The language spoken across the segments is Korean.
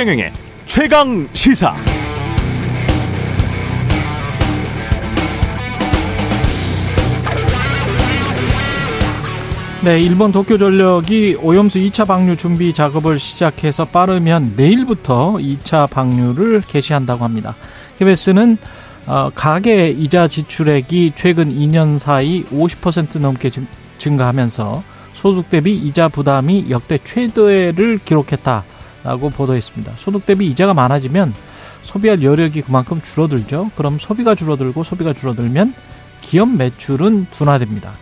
최경영의 최강 시사. 네, 일본 도쿄전력이 오염수 2차 방류 준비 작업을 시작해서 빠르면 내일부터 2차 방류를 개시한다고 합니다. KBS는 어, 가계 이자 지출액이 최근 2년 사이 50% 넘게 증가하면서 소득 대비 이자 부담이 역대 최대를 기록했다 라고 보도했습니다. 소득 대비 이자가 많아지면 소비할 여력이 그만큼 줄어들죠. 그럼 소비가 줄어들고 소비가 줄어들면 기업 매출은 둔화됩니다.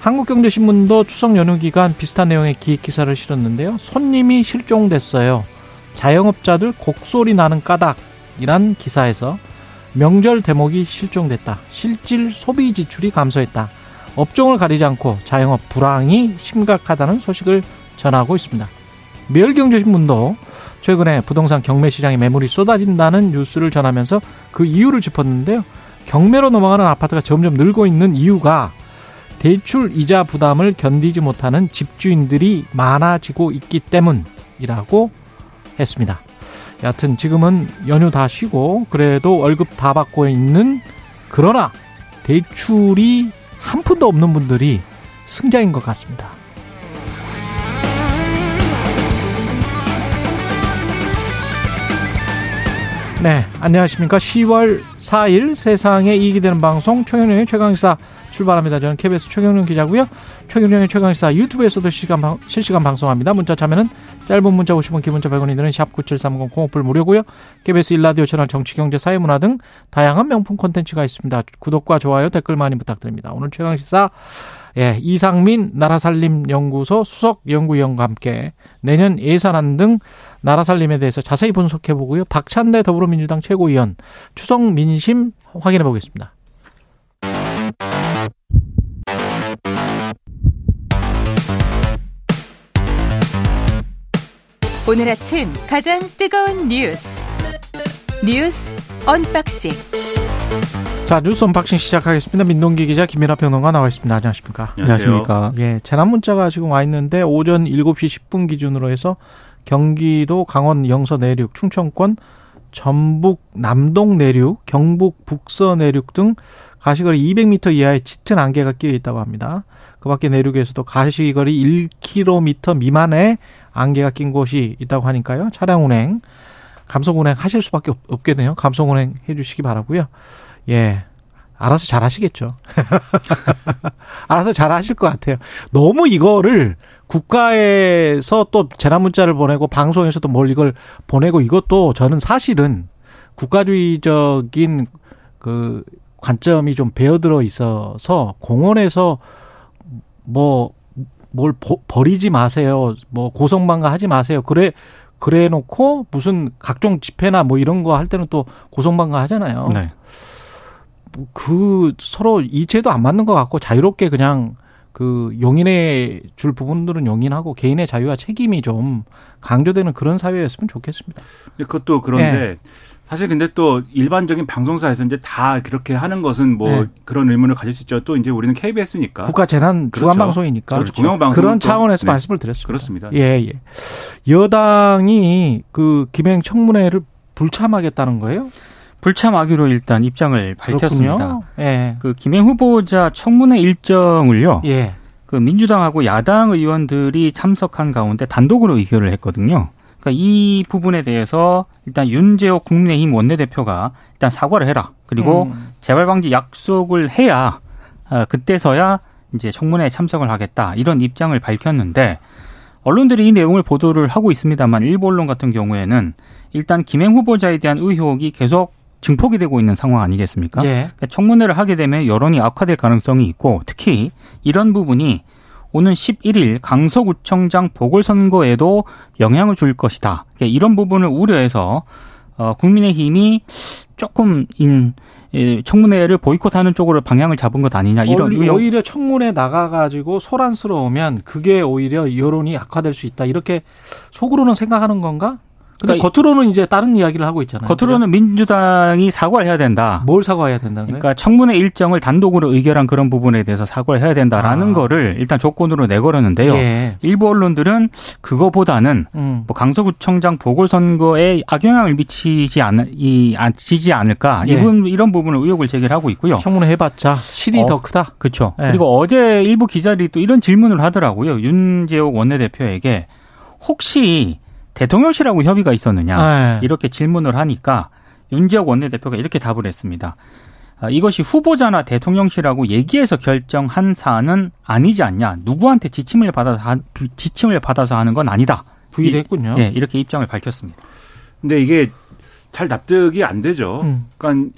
한국경제신문도 추석 연휴 기간 비슷한 내용의 기획 기사를 실었는데요. 손님이 실종됐어요. 자영업자들 곡소리 나는 까닭이란 기사에서 명절 대목이 실종됐다. 실질 소비 지출이 감소했다. 업종을 가리지 않고 자영업 불황이 심각하다는 소식을 전하고 있습니다. 매일경제신문도 최근에 부동산 경매 시장에 매물이 쏟아진다는 뉴스를 전하면서 그 이유를 짚었는데요. 경매로 넘어가는 아파트가 점점 늘고 있는 이유가 대출 이자 부담을 견디지 못하는 집주인들이 많아지고 있기 때문이라고 했습니다. 여하튼 지금은 연휴 다 쉬고 그래도 월급 다 받고 있는 그러나 대출이 한 푼도 없는 분들이 승자인 것 같습니다. 네, 안녕하십니까. 10월 4일 세상에 이익이 되는 방송 최경영의 최강사 출발합니다. 저는 KBS 최경영 기자고요. 최경영의 최강시사 유튜브에서도 실시간, 방, 실시간 방송합니다. 문자 참여는 짧은 문자 50원, 기본자 100원이 드는 샵9730 공업불 무료고요. KBS 일라디오 채널 정치, 경제, 사회, 문화 등 다양한 명품 콘텐츠가 있습니다. 구독과 좋아요, 댓글 많이 부탁드립니다. 오늘 최강시사 예, 이상민 나라살림연구소 수석연구위원과 함께 내년 예산안 등 나라살림에 대해서 자세히 분석해 보고요. 박찬대 더불어민주당 최고위원 추석 민심 확인해 보겠습니다. 오늘 아침 가장 뜨거운 뉴스 뉴스 unboxing 자 뉴스 unboxing 시작하겠습니다. 민동기 기자 김민아 평론가 나와 있습니다. 안녕하십니까? 안녕하십니까? 예, 재난 문자가 지금 와 있는데 오전 7시 10분 기준으로 해서 경기도 강원 영서 내륙, 충청권 전북 남동 내륙, 경북 북서 내륙 등 가시거리 200m 이하의 짙은 안개가 끼어 있다고 합니다. 그 밖에 내륙에서도 가시거리 1km 미만의 안개가 낀 곳이 있다고 하니까요. 차량 운행, 감속 운행 하실 수밖에 없겠네요. 감속 운행 해 주시기 바라고요. 예. 알아서 잘 하시겠죠. 알아서 잘 하실 것 같아요. 너무 이거를 국가에서 또 재난 문자를 보내고 방송에서도 뭘 이걸 보내고 이것도 저는 사실은 국가주의적인 그 관점이 좀 배어들어 있어서 공원에서 뭐 뭘 버리지 마세요. 뭐 고성방가 하지 마세요. 그래 그래 놓고 무슨 각종 집회나 뭐 이런 거 할 때는 또 고성방가 하잖아요. 네. 그 서로 이체도 안 맞는 것 같고 자유롭게 그냥 그 용인해 줄 부분들은 용인하고 개인의 자유와 책임이 좀 강조되는 그런 사회였으면 좋겠습니다. 그것도 그런데 네. 사실 근데 또 일반적인 방송사에서 이제 다 그렇게 하는 것은 뭐 네. 그런 의문을 가질 수 있죠. 또 이제 우리는 KBS니까 국가 재난 주간 그렇죠. 방송이니까 그렇죠. 공영방송 그런 차원에서 네. 말씀을 드렸습니다. 그렇습니다. 예, 예. 여당이 그 김행 청문회를 불참하겠다는 거예요? 불참하기로 일단 입장을 밝혔습니다. 예. 그 김행 후보자 청문회 일정을요. 예. 그 민주당하고 야당 의원들이 참석한 가운데 단독으로 의결을 했거든요. 그러니까 이 부분에 대해서 일단 윤재호 국민의힘 원내대표가 일단 사과를 해라. 그리고 음. 재발 방지 약속을 해야 어, 그때서야 이제 청문회에 참석을 하겠다. 이런 입장을 밝혔는데 언론들이 이 내용을 보도를 하고 있습니다만 일부 언론 같은 경우에는 일단 김행 후보자에 대한 의혹이 계속 증폭이 되고 있는 상황 아니겠습니까? 예. 그러니까 청문회를 하게 되면 여론이 악화될 가능성이 있고 특히 이런 부분이 오는 11일 강서구청장 보궐선거에도 영향을 줄 것이다. 그러니까 이런 부분을 우려해서 어, 국민의힘이 조금 인 예, 청문회를 보이콧하는 쪽으로 방향을 잡은 것 아니냐 이런 오히려, 오히려 청문회 나가가지고 소란스러우면 그게 오히려 여론이 악화될 수 있다 이렇게 속으로는 생각하는 건가? 근데 그러니까 겉으로는 이제 다른 이야기를 하고 있잖아요. 겉으로는 그죠? 민주당이 사과를 해야 된다. 뭘 사과해야 된다는 거예요? 그러니까 청문회 일정을 단독으로 의결한 그런 부분에 대해서 사과를 해야 된다라는 아. 거를 일단 조건으로 내걸었는데요. 예. 일부 언론들은 그거보다는 음. 뭐 강서구청장 보궐선거에 악영향을 미치지 않, 이, 지지 않을까 예. 이분 이런 부분을 의혹을 제기하고 있고요. 청문회 해봤자 실이 어, 더 크다. 그렇죠. 예. 그리고 어제 일부 기자들이 또 이런 질문을 하더라고요. 윤재옥 원내대표에게 혹시 대통령실하고 협의가 있었느냐 네. 이렇게 질문을 하니까 윤지혁 원내대표가 이렇게 답을 했습니다. 아, 이것이 후보자나 대통령실하고 얘기해서 결정한 사안은 아니지 않냐. 누구한테 지침을 받아서 지침을 받아서 하는 건 아니다. 부인했군요. 예, 이렇게 입장을 밝혔습니다. 근데 이게 잘 납득이 안 되죠. 음. 그러니까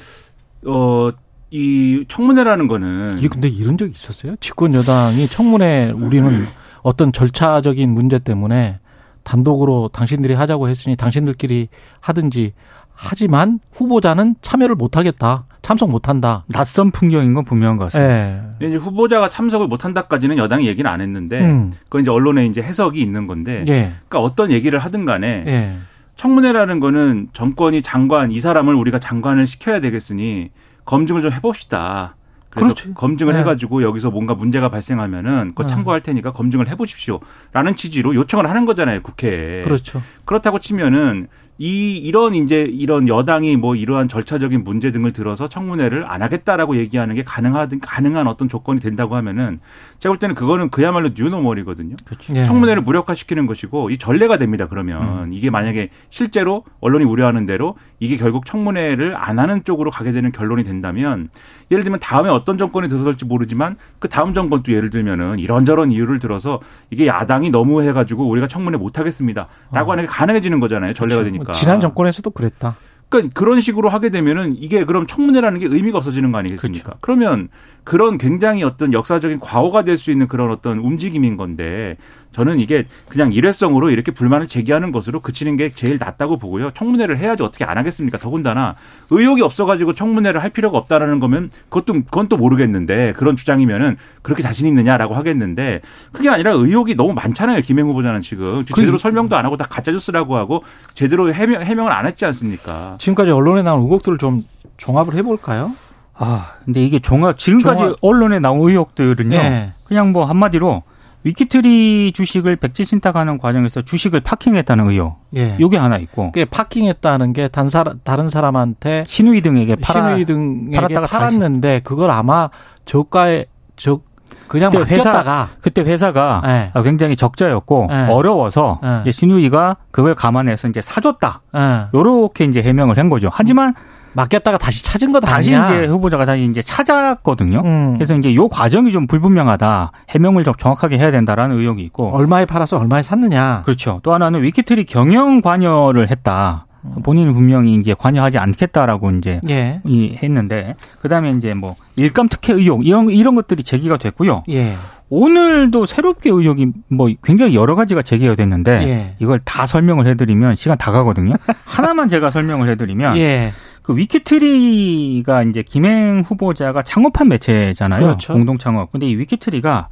어. 이 청문회라는 거는 이 근데 이런 적 있었어요? 집권 여당이 청문회 우리는 어떤 절차적인 문제 때문에 단독으로 당신들이 하자고 했으니 당신들끼리 하든지 하지만 후보자는 참여를 못 하겠다. 참석 못 한다. 낯선 풍경인 건 분명한 것 같습니다. 네. 이제 후보자가 참석을 못 한다까지는 여당이 얘기는 안 했는데 음. 그건 이제 언론에 이제 해석이 있는 건데 예. 그러니까 어떤 얘기를 하든 간에 예. 청문회라는 거는 정권이 장관 이 사람을 우리가 장관을 시켜야 되겠으니 검증을 좀 해봅시다. 그래서 그렇지. 검증을 네. 해가지고 여기서 뭔가 문제가 발생하면은 그거 네. 참고할 테니까 검증을 해보십시오라는 취지로 요청을 하는 거잖아요 국회에. 그렇죠. 그렇다고 치면은 이 이런 이제 이런 여당이 뭐 이러한 절차적인 문제 등을 들어서 청문회를 안 하겠다라고 얘기하는 게 가능하든 가능한 어떤 조건이 된다고 하면은 제가 볼 때는 그거는 그야말로 뉴노멀이거든요. 그렇죠. 예. 청문회를 무력화시키는 것이고 이 전례가 됩니다. 그러면 음. 이게 만약에 실제로 언론이 우려하는 대로 이게 결국 청문회를 안 하는 쪽으로 가게 되는 결론이 된다면 예를 들면 다음에 어떤 정권이 들어설지 모르지만 그 다음 정권도 예를 들면은 이런저런 이유를 들어서 이게 야당이 너무 해가지고 우리가 청문회 못 하겠습니다라고 어. 하는 게 가능해지는 거잖아요. 전례가 그렇죠. 되니까. 지난 정권에서도 그랬다. 그러니까 그런 식으로 하게 되면은 이게 그럼 청문회라는 게 의미가 없어지는 거 아니겠습니까? 그렇죠. 그러면 그런 굉장히 어떤 역사적인 과오가 될 수 있는 그런 어떤 움직임인 건데 저는 이게 그냥 일회성으로 이렇게 불만을 제기하는 것으로 그치는 게 제일 낫다고 보고요. 청문회를 해야지 어떻게 안 하겠습니까? 더군다나 의혹이 없어가지고 청문회를 할 필요가 없다라는 거면 그것도 그건 또 모르겠는데 그런 주장이면은 그렇게 자신 있느냐라고 하겠는데 그게 아니라 의혹이 너무 많잖아요. 김행 후보자는 지금 그 제대로 설명도 안 하고 다 가짜 뉴스라고 하고 제대로 해명, 해명을 안 했지 않습니까? 지금까지 언론에 나온 의혹들을 좀 종합을 해볼까요? 아, 근데 이게 종합 지금까지 종합. 언론에 나온 의혹들은요. 네. 그냥 뭐 한마디로 위키트리 주식을 백지 신탁하는 과정에서 주식을 파킹했다는 의혹. 예. 요게 하나 있고. 그게 파킹했다는 게 단 사람 다른 사람한테 신우이 등에게 팔아 신우이 등에게 팔았는데 다시. 그걸 아마 저가에 저 그냥 그때 맡겼다가 회사, 그때 회사가 네. 굉장히 적자였고 네. 어려워서 네. 이제 신우이가 그걸 감안해서 이제 사줬다. 네. 요렇게 이제 해명을 한 거죠. 하지만 음. 맡겼다가 다시 찾은 것 다시 아니냐. 이제 후보자가 다시 이제 찾았거든요. 음. 그래서 이제 요 과정이 좀 불분명하다. 해명을 좀 정확하게 해야 된다라는 의혹이 있고. 얼마에 팔아서 얼마에 샀느냐. 그렇죠. 또 하나는 위키트리 경영 관여를 했다. 음. 본인은 분명히 이제 관여하지 않겠다라고 이제 예. 했는데 그다음에 이제 뭐 일감 특혜 의혹 이런 이런 것들이 제기가 됐고요. 예. 오늘도 새롭게 의혹이 뭐 굉장히 여러 가지가 제기가 됐는데 예. 이걸 다 설명을 해드리면 시간 다 가거든요. 하나만 제가 설명을 해드리면 예. 그 위키트리가 이제 김행 후보자가 창업한 매체잖아요. 그렇죠. 공동 창업. 근데 이 위키트리가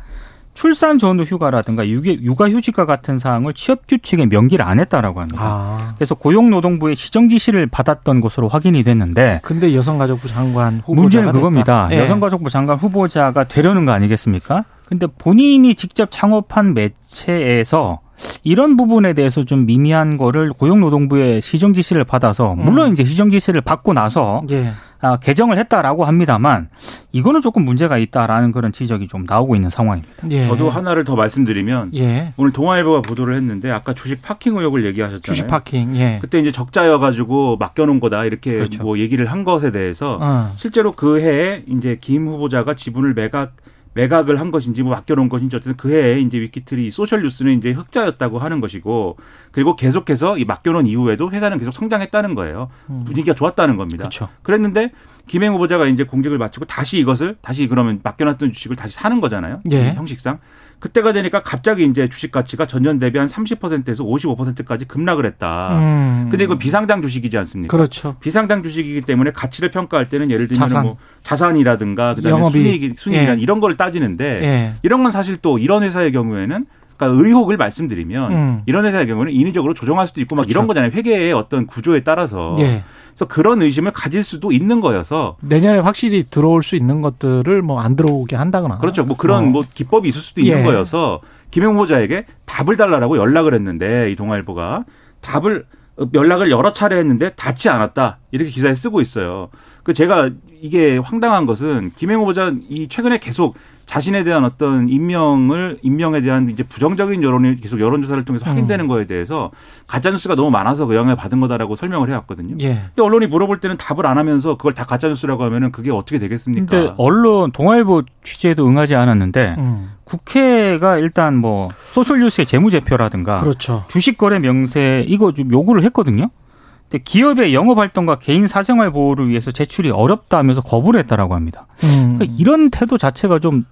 출산 전후 휴가라든가 육아 휴직과 같은 사항을 취업 규칙에 명기를 안 했다라고 합니다. 아. 그래서 고용노동부의 시정 지시를 받았던 것으로 확인이 됐는데 근데 여성가족부 장관 후보자가 문제는 그겁니다. 네. 여성가족부 장관 후보자가 되려는 거 아니겠습니까? 근데 본인이 직접 창업한 매체에서 이런 부분에 대해서 좀 미미한 거를 고용노동부의 시정 지시를 받아서 물론 음. 이제 시정 지시를 받고 나서 예. 아, 개정을 했다라고 합니다만 이거는 조금 문제가 있다라는 그런 지적이 좀 나오고 있는 상황입니다. 예. 저도 하나를 더 말씀드리면 예. 오늘 동아일보가 보도를 했는데 아까 주식 parking 의혹을 얘기하셨잖아요. 주식 parking. 예. 그때 이제 적자여 가지고 맡겨놓은 거다 이렇게 그렇죠. 뭐 얘기를 한 것에 대해서 어. 실제로 그 해에 이제 김 후보자가 지분을 매각 매각을 한 것인지 뭐 맡겨놓은 것인지 어쨌든 그 해에 이제 위키트리 소셜 뉴스는 이제 흑자였다고 하는 것이고 그리고 계속해서 이 맡겨놓은 이후에도 회사는 계속 성장했다는 거예요. 음. 분위기가 좋았다는 겁니다. 그렇죠. 그랬는데 김행 후보자가 이제 공직을 마치고 다시 이것을 다시 그러면 맡겨놨던 주식을 다시 사는 거잖아요. 예. 형식상. 그때가 되니까 갑자기 이제 주식 가치가 전년 대비 한 30%에서 55%까지 급락을 했다. 음. 근데 이건 비상장 주식이지 않습니까? 그렇죠. 비상장 주식이기 때문에 가치를 평가할 때는 예를 들면 자산. 뭐 자산이라든가 그다음에 영업이. 순이익, 순이익이란 예. 이런 걸 따지는데 예. 이런 건 사실 또 이런 회사의 경우에는 아까 의혹을 말씀드리면 음. 이런 회사의 경우는 인위적으로 조정할 수도 있고 막 그렇죠. 이런 거잖아요. 회계의 어떤 구조에 따라서. 예. 그래서 그런 의심을 가질 수도 있는 거여서 내년에 확실히 들어올 수 있는 것들을 뭐 안 들어오게 한다거나. 그렇죠. 뭐 그런 어. 뭐 기법이 있을 수도 있는 예. 거여서 김영 후보자에게 답을 달라라고 연락을 했는데 이 동아일보가 답을 연락을 여러 차례 했는데 닿지 않았다 이렇게 기사에 쓰고 있어요. 그 제가 이게 황당한 것은 김행 후보자 이 최근에 계속 자신에 대한 어떤 임명을 임명에 대한 이제 부정적인 여론이 계속 여론조사를 통해서 확인되는 음. 거에 대해서 가짜 뉴스가 너무 많아서 그 영향을 받은 거다라고 설명을 해왔거든요. 예. 근데 언론이 물어볼 때는 답을 안 하면서 그걸 다 가짜 뉴스라고 하면은 그게 어떻게 되겠습니까? 근데 언론 동아일보 취재에도 응하지 않았는데 음. 국회가 일단 뭐 소셜 뉴스의 재무제표라든가 그렇죠. 주식 거래 명세 이거 좀 요구를 했거든요. 근데 기업의 영업 활동과 개인 사생활 보호를 위해서 제출이 어렵다면서 거부를 했다라고 합니다. 음. 그러니까 이런 태도 자체가 좀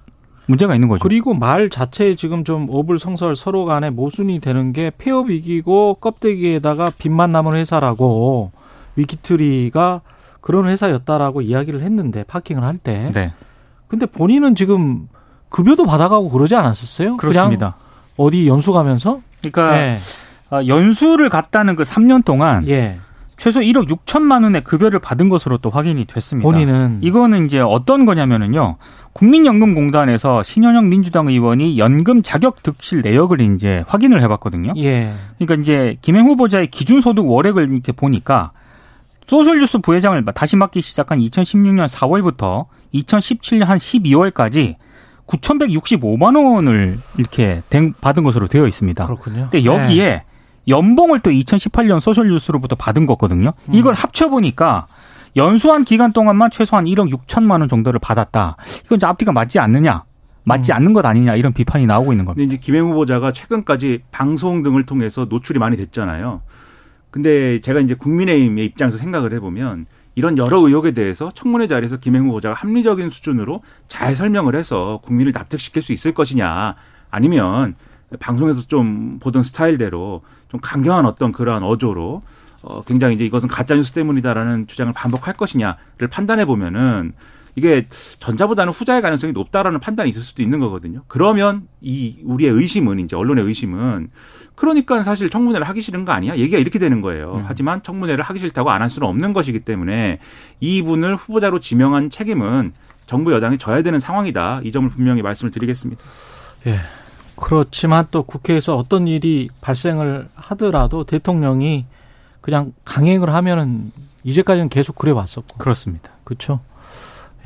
문제가 있는 거죠. 그리고 말 자체에 지금 좀 어불성설 서로 간에 모순이 되는 게 폐업 위기고 껍데기에다가 빚만 남은 회사라고 위키트리가 그런 회사였다라고 이야기를 했는데 파킹을 할 때. 네. 근데 본인은 지금 급여도 받아가고 그러지 않았었어요? 그렇습니다. 어디 연수 가면서? 그러니까 네. 연수를 갔다는 그 3년 동안 예. 최소 1억 6천만 원의 급여를 받은 것으로 또 확인이 됐습니다. 본인은 이거는 이제 어떤 거냐면은요. 국민연금공단에서 신현영 민주당 의원이 연금 자격 득실 내역을 이제 확인을 해봤거든요. 예. 그러니까 이제 김행 후보자의 기준소득 월액을 이렇게 보니까 소셜뉴스 부회장을 다시 맡기 시작한 2016년 4월부터 2017년 한 12월까지 9,165만 원을 이렇게 받은 것으로 되어 있습니다. 그렇군요. 근데 여기에 네. 연봉을 또 2018년 소셜뉴스로부터 받은 거거든요. 음. 이걸 합쳐보니까 연수한 기간 동안만 최소한 1억 6천만 원 정도를 받았다. 이건 이제 앞뒤가 맞지 않느냐. 맞지 음. 않는 것 아니냐 이런 비판이 나오고 있는 겁니다. 근데 이제 김행 후보자가 최근까지 방송 등을 통해서 노출이 많이 됐잖아요. 근데 제가 이제 국민의힘의 입장에서 생각을 해보면 이런 여러 의혹에 대해서 청문회 자리에서 김행 후보자가 합리적인 수준으로 잘 설명을 해서 국민을 납득시킬 수 있을 것이냐 아니면 방송에서 좀 보던 스타일대로 좀 강경한 어떤 그러한 어조로 어 굉장히 이제 이것은 가짜 뉴스 때문이다라는 주장을 반복할 것이냐를 판단해 보면은 이게 전자보다는 후자의 가능성이 높다라는 판단이 있을 수도 있는 거거든요. 그러면 이 우리의 의심은 이제 언론의 의심은 그러니까 사실 청문회를 하기 싫은 거 아니야? 얘기가 이렇게 되는 거예요. 음. 하지만 청문회를 하기 싫다고 안 할 수는 없는 것이기 때문에 이분을 후보자로 지명한 책임은 정부 여당이 져야 되는 상황이다. 이 점을 분명히 말씀을 드리겠습니다. 예. 그렇지만 또 국회에서 어떤 일이 발생을 하더라도 대통령이 그냥 강행을 하면은 이제까지는 계속 그래 왔었고. 그렇습니다. 그렇죠.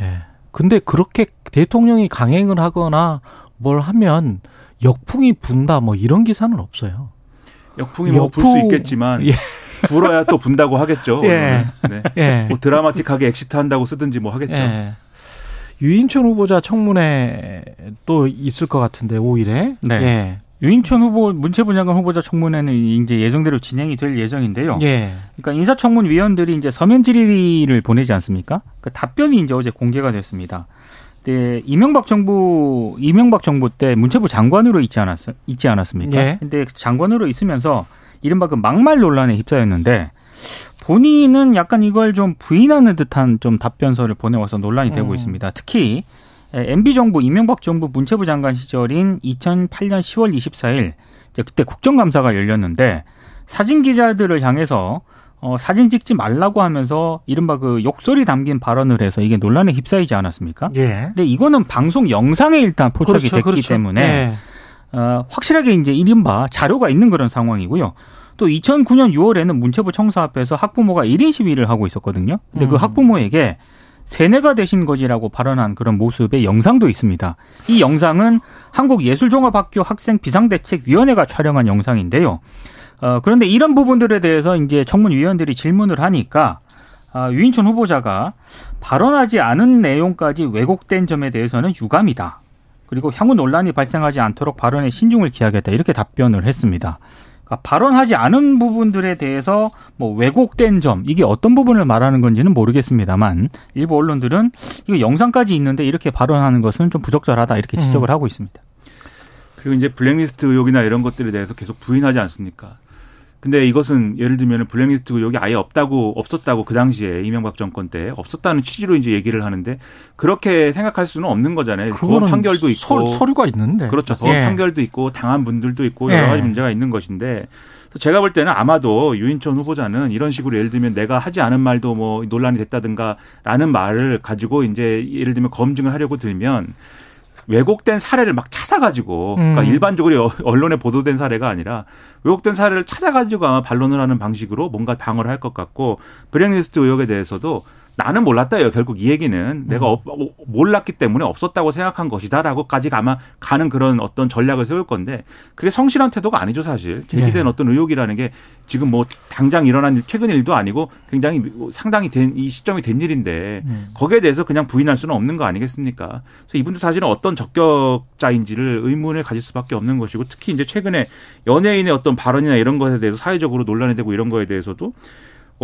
예. 근데 그렇게 대통령이 강행을 하거나 뭘 하면 역풍이 분다 뭐 이런 기사는 없어요. 역풍이 뭐 불수 있겠지만 예. 불어야 또 분다고 하겠죠. 예. 네. 예. 뭐 드라마틱하게 exit 한다고 쓰든지 뭐 하겠죠. 예. 유인촌 후보자 청문회 또 있을 것 같은데 5일에. 네. 예. 유인촌 후보 문체부 장관 후보자 청문회는 이제 예정대로 진행이 될 예정인데요. 예. 그러니까 인사청문 위원들이 이제 서면 질의를 보내지 않습니까? 그 답변이 이제 어제 공개가 됐습니다. 네, 이명박 정부 이명박 정부 때 문체부 장관으로 있지 않았 있지 않았습니까? 예. 근데 장관으로 있으면서 이른바 그 막말 논란에 휩싸였는데 본인은 약간 이걸 좀 부인하는 듯한 좀 답변서를 보내와서 논란이 되고 음. 있습니다. 특히 MB 정부 이명박 정부 문체부 장관 시절인 2008년 10월 24일 그때 국정감사가 열렸는데 사진 기자들을 향해서 어, 사진 찍지 말라고 하면서 이른바 그 욕설이 담긴 발언을 해서 이게 논란에 휩싸이지 않았습니까? 예. 근데 이거는 방송 영상에 일단 포착이 그렇죠, 됐기 그렇죠. 때문에 예. 어, 확실하게 이제 이른바 자료가 있는 그런 상황이고요. 또 2009년 6월에는 문체부 청사 앞에서 학부모가 1인 시위를 하고 있었거든요. 근데 그 음. 그 학부모에게 세뇌가 되신 거지라고 발언한 그런 모습의 영상도 있습니다. 이 영상은 한국예술종합학교 학생 비상대책위원회가 촬영한 영상인데요. 어, 그런데 이런 부분들에 대해서 이제 청문위원들이 질문을 하니까 아, 유인촌 후보자가 발언하지 않은 내용까지 왜곡된 점에 대해서는 유감이다. 그리고 향후 논란이 발생하지 않도록 발언에 신중을 기하겠다. 이렇게 답변을 했습니다. 그러니까 발언하지 않은 부분들에 대해서 뭐 왜곡된 점 이게 어떤 부분을 말하는 건지는 모르겠습니다만 일부 언론들은 이거 영상까지 있는데 이렇게 발언하는 것은 좀 부적절하다 이렇게 지적을 음. 하고 있습니다. 그리고 이제 블랙리스트 의혹이나 이런 것들에 대해서 계속 부인하지 않습니까? 근데 이것은 예를 들면 블랙리스트 의혹이 아예 없다고 없었다고 그 당시에 이명박 정권 때 없었다는 취지로 이제 얘기를 하는데 그렇게 생각할 수는 없는 거잖아요. 그건 판결도 있고 서, 류가 있는데 그렇죠. 서 예. 판결도 있고 당한 분들도 있고 여러 가지 예. 문제가 있는 것인데 제가 볼 때는 아마도 유인천 후보자는 이런 식으로 예를 들면 내가 하지 않은 말도 뭐 논란이 됐다든가라는 말을 가지고 이제 예를 들면 검증을 하려고 들면 왜곡된 사례를 막 찾아가지고 그러니까 음. 일반적으로 언론에 보도된 사례가 아니라 왜곡된 사례를 찾아가지고 아마 반론을 하는 방식으로 뭔가 방어를 할 것 같고 브렉리스트 의혹에 대해서도 나는 몰랐다요. 결국 이 얘기는 내가 음. 어, 몰랐기 때문에 없었다고 생각한 것이다라고까지 아마 가는 그런 어떤 전략을 세울 건데 그게 성실한 태도가 아니죠 사실 제기된 네. 어떤 의혹이라는 게 지금 뭐 당장 일어난 일, 최근 일도 아니고 굉장히 상당히 된 이 시점이 된 일인데 음. 거기에 대해서 그냥 부인할 수는 없는 거 아니겠습니까? 그래서 이분도 사실은 어떤 적격자인지를 의문을 가질 수밖에 없는 것이고 특히 이제 최근에 연예인의 어떤 발언이나 이런 것에 대해서 사회적으로 논란이 되고 이런 거에 대해서도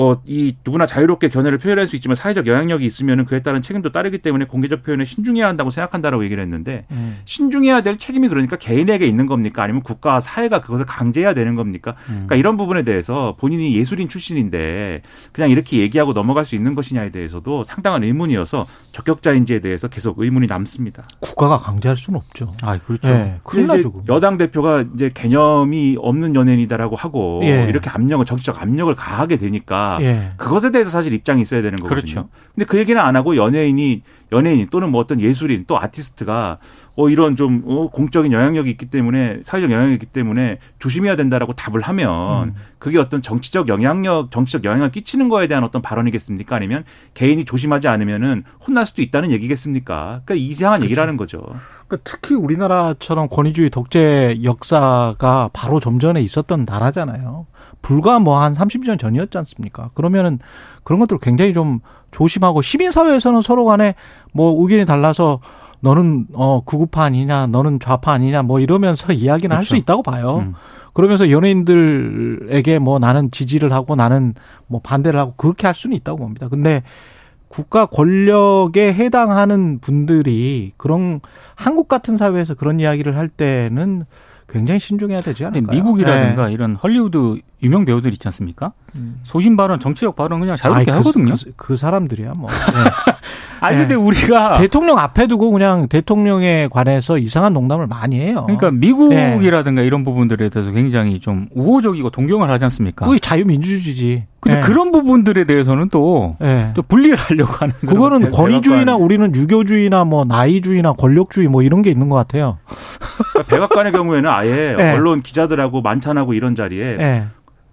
어, 이 누구나 자유롭게 견해를 표현할 수 있지만 사회적 영향력이 있으면 그에 따른 책임도 따르기 때문에 공개적 표현에 신중해야 한다고 생각한다라고 얘기를 했는데 음. 신중해야 될 책임이 그러니까 개인에게 있는 겁니까 아니면 국가 사회가 그것을 강제해야 되는 겁니까? 음. 그러니까 이런 부분에 대해서 본인이 예술인 출신인데 그냥 이렇게 얘기하고 넘어갈 수 있는 것이냐에 대해서도 상당한 의문이어서 적격자인지에 대해서 계속 의문이 남습니다. 국가가 강제할 수는 없죠. 아, 그렇죠. 네, 큰일 나죠. 여당 대표가 이제 개념이 없는 연예인이다라고 하고 예. 이렇게 압력을 정치적 압력을 가하게 되니까 예. 그것에 대해서 사실 입장이 있어야 되는 거거든요. 그렇죠. 근데 그 얘기는 안 하고 연예인이 연예인 또는 뭐 어떤 예술인 또 아티스트가 어 이런 좀 어, 공적인 영향력이 있기 때문에 사회적 영향력이 있기 때문에 조심해야 된다라고 답을 하면 음. 그게 어떤 정치적 영향력 정치적 영향을 끼치는 거에 대한 어떤 발언이겠습니까? 아니면 개인이 조심하지 않으면은 혼날 수도 있다는 얘기겠습니까? 그러니까 이상한 그렇죠. 얘기라는 거죠. 그러니까 특히 우리나라처럼 권위주의 독재 역사가 바로 좀 전에 있었던 나라잖아요. 불과 뭐 한 30년 전이었지 않습니까? 그러면은 그런 것들 굉장히 좀 조심하고 시민사회에서는 서로 간에 뭐 의견이 달라서 너는 어 구구파 아니냐, 너는 좌파 아니냐, 뭐 이러면서 이야기는 그렇죠. 할수 있다고 봐요. 음. 그러면서 연예인들에게 뭐 나는 지지를 하고 나는 뭐 반대를 하고 그렇게 할 수는 있다고 봅니다. 근데 국가 권력에 해당하는 분들이 그런 한국 같은 사회에서 그런 이야기를 할 때는 굉장히 신중해야 되지 않을까요? 미국이라든가 네. 이런 헐리우드 유명 배우들 있지 않습니까? 음. 소신 발언, 정치적 발언 그냥 자유롭게 아이, 그, 하거든요. 그, 그, 사람들이야 뭐. 네. 아니 근데 네. 우리가 대통령 앞에 두고 그냥 대통령에 관해서 이상한 농담을 많이 해요. 그러니까 미국이라든가 네. 이런 부분들에 대해서 굉장히 좀 우호적이고 동경을 하지 않습니까? 그게 자유민주주의지. 근데 네. 그런 부분들에 대해서는 또, 네. 또 분리를 하려고 하는 그거는 권위주의나 우리는 유교주의나 뭐 나이주의나 권력주의 뭐 이런 게 있는 것 같아요. 그러니까 백악관의 경우에는 아예 네. 언론 기자들하고 만찬하고 이런 자리에 네.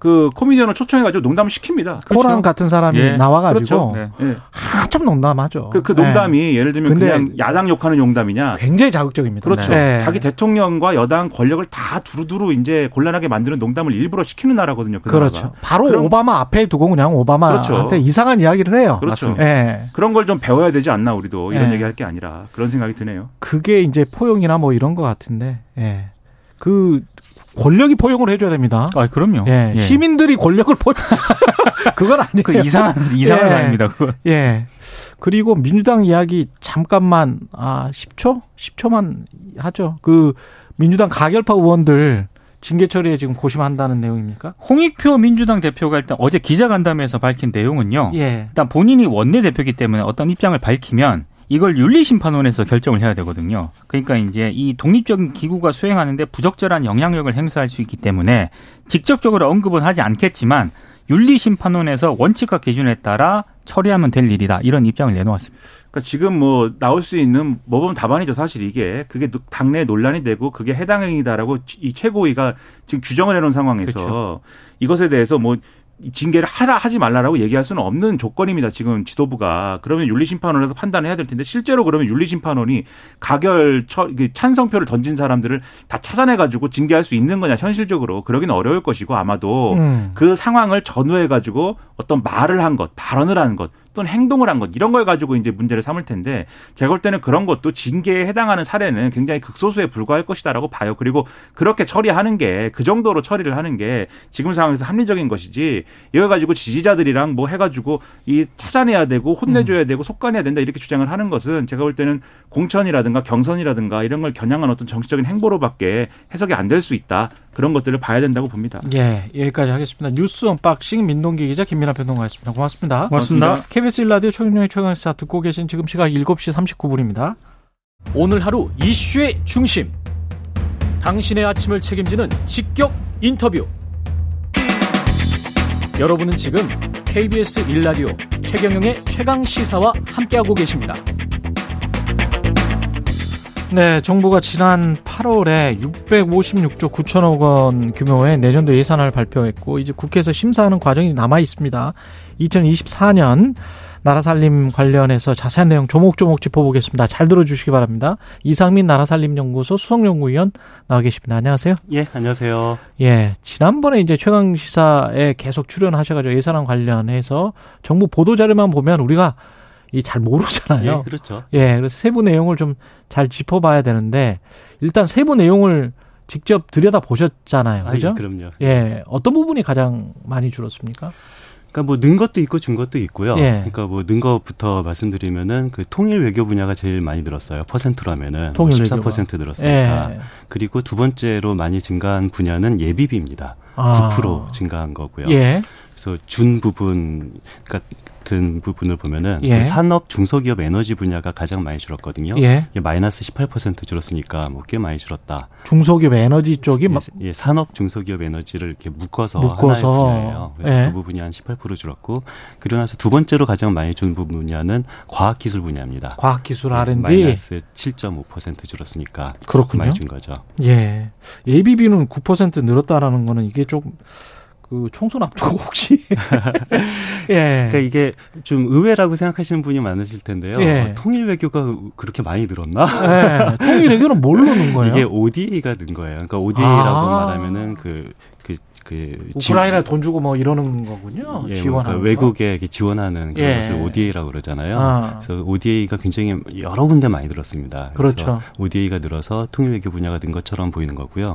그 코미디언을 초청해가지고 농담을 시킵니다. 그렇죠? 코란 같은 사람이 예. 나와가지고 그렇죠. 네. 한참 농담하죠. 그, 그 농담이 네. 예를 들면 그냥 야당 욕하는 농담이냐? 굉장히 자극적입니다. 그렇죠. 네. 자기 대통령과 여당 권력을 다 두루두루 이제 곤란하게 만드는 농담을 일부러 시키는 나라거든요. 그 그렇죠. 나라가. 바로 그럼, 오바마 앞에 두고 그냥 오바마한테 그렇죠. 이상한 이야기를 해요. 그렇죠. 네. 그런 걸 좀 배워야 되지 않나 우리도 이런 얘기할 게 아니라 그런 생각이 드네요. 그게 이제 포용이나 뭐 이런 것 같은데. 예. 그 권력이 포용을 해줘야 됩니다. 아, 그럼요. 예, 예. 시민들이 권력을 포용. 그건 아니에요. 그 이상한 이상한 예. 사람입니다. 그건. 예. 그리고 민주당 이야기 잠깐만 아 10초 10초만 하죠. 그 민주당 가결파 의원들 징계 처리에 지금 고심한다는 내용입니까? 홍익표 민주당 대표가 일단 어제 기자간담회에서 밝힌 내용은요. 예. 일단 본인이 원내 대표기 때문에 어떤 입장을 밝히면 이걸 윤리심판원에서 결정을 해야 되거든요. 그러니까 이제 이 독립적인 기구가 수행하는데 부적절한 영향력을 행사할 수 있기 때문에 직접적으로 언급은 하지 않겠지만 윤리심판원에서 원칙과 기준에 따라 처리하면 될 일이다 이런 입장을 내놓았습니다. 그러니까 지금 뭐 나올 수 있는 모범 답안이죠 사실 이게 그게 당내 논란이 되고 그게 해당 행위다라고 이 최고위가 지금 규정을 해놓은 상황에서 그렇죠. 이것에 대해서 뭐 징계를 하라 하지 말라라고 얘기할 수는 없는 조건입니다. 지금 지도부가 그러면 윤리심판원에서 판단해야 될 텐데 실제로 그러면 윤리심판원이 가결 처, 찬성표를 던진 사람들을 다 찾아내 가지고 징계할 수 있는 거냐 현실적으로 그러기는 어려울 것이고 아마도 음. 그 상황을 전후해 가지고 어떤 말을 한 것, 발언을 한 것 또는 행동을 한 것 이런 걸 가지고 이제 문제를 삼을 텐데 제가 볼 때는 그런 것도 징계에 해당하는 사례는 굉장히 극소수에 불과할 것이다라고 봐요. 그리고 그렇게 처리하는 게 그 정도로 처리를 하는 게 지금 상황에서 합리적인 것이지 이걸 가지고 지지자들이랑 뭐 해가지고 이 찾아내야 되고 혼내줘야 음. 되고 솎아내야 된다 이렇게 주장을 하는 것은 제가 볼 때는 공천이라든가 경선이라든가 이런 걸 겨냥한 어떤 정치적인 행보로밖에 해석이 안 될 수 있다 그런 것들을 봐야 된다고 봅니다. 예, 여기까지 하겠습니다. 뉴스 unboxing 민동기 기자 김민아 평론가였습니다. 고맙습니다. 고맙습니다. 고맙습니다. KBS 1라디오 최경영의 최강시사 듣고 계신 지금 시각 7시 39분입니다. 오늘 하루 이슈의 중심. 당신의 아침을 책임지는 직격 인터뷰. 여러분은 지금 KBS 일라디오 최경영의 최강 시사와 함께하고 계십니다. 네, 정부가 지난 8월에 656조 9천억 원 규모의 내년도 예산을 발표했고 이제 국회에서 심사하는 과정이 남아 있습니다. 2024년 나라살림 관련해서 자세한 내용 조목조목 짚어보겠습니다. 잘 들어주시기 바랍니다. 이상민 나라살림연구소 수석연구위원 나와 계십니다. 안녕하세요. 예, 안녕하세요. 예, 지난번에 이제 최강 시사에 계속 출연하셔가지고 예산안 관련해서 정부 보도 자료만 보면 우리가 이 잘 모르잖아요. 예, 그렇죠. 예, 그래서 세부 내용을 좀 잘 짚어봐야 되는데 일단 세부 내용을 직접 들여다 보셨잖아요. 그죠? 아, 예, 그럼요. 예, 어떤 부분이 가장 많이 줄었습니까? 그러니까 뭐 는 것도 있고 준 것도 있고요. 예. 그러니까 뭐 는 것부터 말씀드리면은 그 통일 외교 분야가 제일 많이 늘었어요. 퍼센트라면은 통일 14% 늘었으니까. 예. 그리고 두 번째로 많이 증가한 분야는 예비비입니다. 아. 9% 증가한 거고요. 예. 그래서 준 부분 그러니까 같은 부분을 보면은 예. 그 산업 중소기업 에너지 분야가 가장 많이 줄었거든요. 예. 마이너스 18% 줄었으니까 뭐 꽤 많이 줄었다. 중소기업 에너지 쪽이 예, 예, 산업 중소기업 에너지를 이렇게 묶어서, 묶어서. 하나의 분야예요. 그래서 예. 그 부분이 한 18% 줄었고 그리고 나서 두 번째로 가장 많이 준 분야는 과학기술 분야입니다. 과학기술 R&D 마이너스 7.5% 줄었으니까 그렇군요. 많이 준 거죠. 예. ABB는 9% 늘었다라는 거는 이게 좀 그 총선 앞두고 혹시 예. 그러니까 이게 좀 의외라고 생각하시는 분이 많으실 텐데요. 예. 통일 외교가 그렇게 많이 늘었나? 예. 통일 외교는 뭘로 는 거예요? 이게 ODA가 는 거예요. 그러니까 ODA라고 아. 말하면은 그그 우크라이나 돈 주고 뭐 이러는 거군요. 예, 지원하는 그러니까 외국에 지원하는 그런 예. 것을 ODA라고 그러잖아요. 아. 그래서 ODA가 굉장히 여러 군데 많이 들었습니다. 그렇죠. ODA가 늘어서 통일외교 분야가 는 것처럼 보이는 거고요.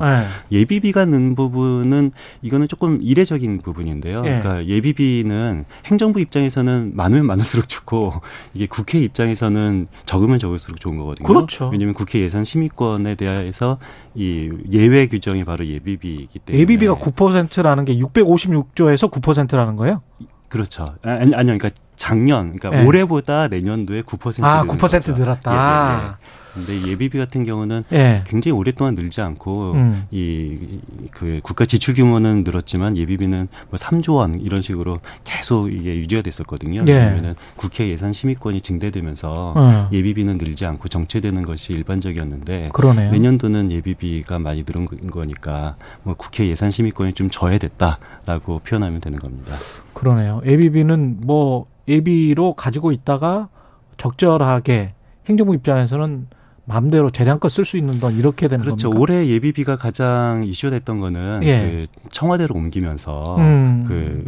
예. 비비가 는 부분은 이거는 조금 이례적인 부분인데요. 예. 그러니까 예비비는 행정부 입장에서는 많으면 많을수록 좋고 이게 국회 입장에서는 적으면 적을수록 좋은 거거든요. 그렇죠. 왜냐하면 국회 예산 심의권에 대해서 이 예외 규정이 바로 예비비이기 때문에 예비비가 9%라는 게 656조에서 9%라는 거예요? 그렇죠. 아니, 아니요. 그러니까 작년, 그러니까 네. 올해보다 내년도에 9% 아, 9% 거죠. 늘었다. 예, 예, 예. 근데 예비비 같은 경우는 예. 굉장히 오랫동안 늘지 않고 음. 이그 국가 지출 규모는 늘었지만 예비비는 뭐 3조 원 이런 식으로 계속 이게 유지가 됐었거든요. 예. 왜냐하면 국회 예산 심의권이 증대되면서 어. 예비비는 늘지 않고 정체되는 것이 일반적이었는데 그러네요. 내년도는 예비비가 많이 늘은 거니까 뭐 국회 예산 심의권이 좀 저해됐다라고 표현하면 되는 겁니다. 그러네요. 예비비는 뭐 예비로 가지고 있다가 적절하게 행정부 입장에서는 마음대로 재량껏 쓸 수 있는 돈 이렇게 되는 그렇죠. 겁니까? 올해 예비비가 가장 이슈됐던 거는 예. 그 청와대로 옮기면서 음. 그,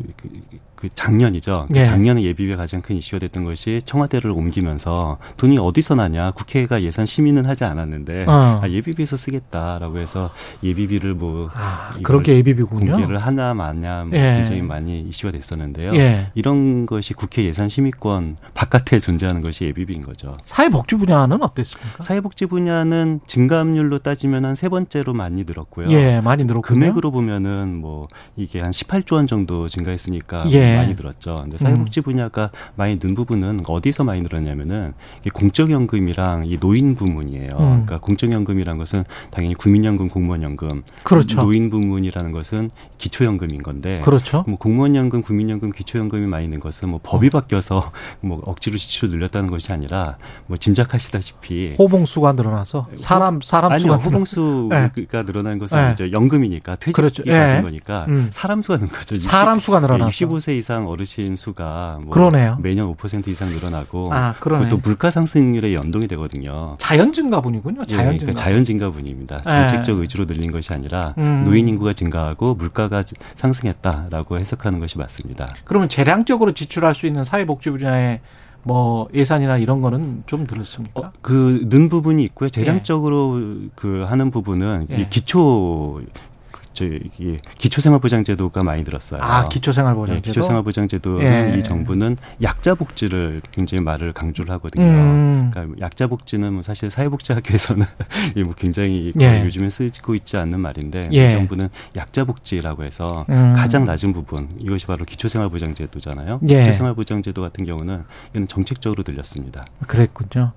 그, 그 작년이죠. 그 예. 작년에 예비비가 가장 큰 이슈가 됐던 것이 청와대를 옮기면서 돈이 어디서 나냐. 국회가 예산 심의는 하지 않았는데 어. 아, 예비비에서 쓰겠다라고 해서 예비비를 뭐 아, 그렇게 예비비군요. 공개를 하나 마냐 뭐 예. 굉장히 많이 이슈가 됐었는데요. 예. 이런 것이 국회 예산 심의권 바깥에 존재하는 것이 예비비인 거죠. 사회복지 분야는 어땠습니까? 사회복지 분야는 증감률로 따지면 한 세 번째로 많이 늘었고요. 예, 많이 늘었고 금액으로 보면은 뭐 이게 한 18조 원 정도 증가했으니까 예. 네. 많이 늘었죠. 근데 사회복지 음. 분야가 많이 는 부분은 어디서 많이 늘었냐면은 공적연금이랑 이 노인 부문이에요. 음. 그러니까 공적연금이란 것은 당연히 국민연금, 공무원연금. 그렇죠. 노인 부문이라는 것은 기초연금인 건데. 그렇죠. 뭐 공무원연금, 국민연금, 기초연금이 많이 는 것은 뭐 법이 어. 바뀌어서 뭐 억지로 지출 늘렸다는 것이 아니라 뭐 짐작하시다시피 호봉수가 늘어나서 사람 사람 수가 아니요, 호봉수가 네. 늘어난 것은 네. 이제 연금이니까 퇴직이 그렇죠. 네. 거니까 음. 사람 수가 는 거죠. 사람 수가 늘어나서 65세 이상 어르신 수가 뭐 그러네요. 매년 5% 이상 늘어나고 아. 또 물가 상승률에 연동이 되거든요. 자연 증가분이군요. 자연 예, 그러니까 자연 증가분입니다. 정책적 예. 의지로 늘린 것이 아니라 음. 노인 인구가 증가하고 물가가 상승했다라고 해석하는 것이 맞습니다. 그러면 재량적으로 지출할 수 있는 사회복지 분야에 뭐 예산이나 이런 거는 좀 들었습니까? 어, 그는 부분이 있고요. 재량적으로 예. 그 하는 부분은 예. 기초 저희 기초생활보장제도가 많이 들었어요. 아 기초생활보장제도. 네, 기초생활보장제도는 예. 이 정부는 약자 복지를 굉장히 말을 강조를 하거든요. 음. 그러니까 약자 복지는 뭐 사실 사회복지학에서는 뭐 굉장히 예. 요즘에 쓰고 있지 않는 말인데 예. 이 정부는 약자 복지라고 해서 음. 가장 낮은 부분 이것이 바로 기초생활보장제도잖아요. 예. 기초생활보장제도 같은 경우는 이는 정책적으로 들렸습니다. 그랬군요.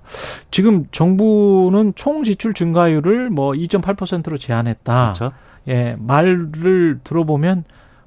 지금 정부는 총 지출 증가율을 뭐 2.8%로 제한했다. 그렇죠. 예, 말을 들어보면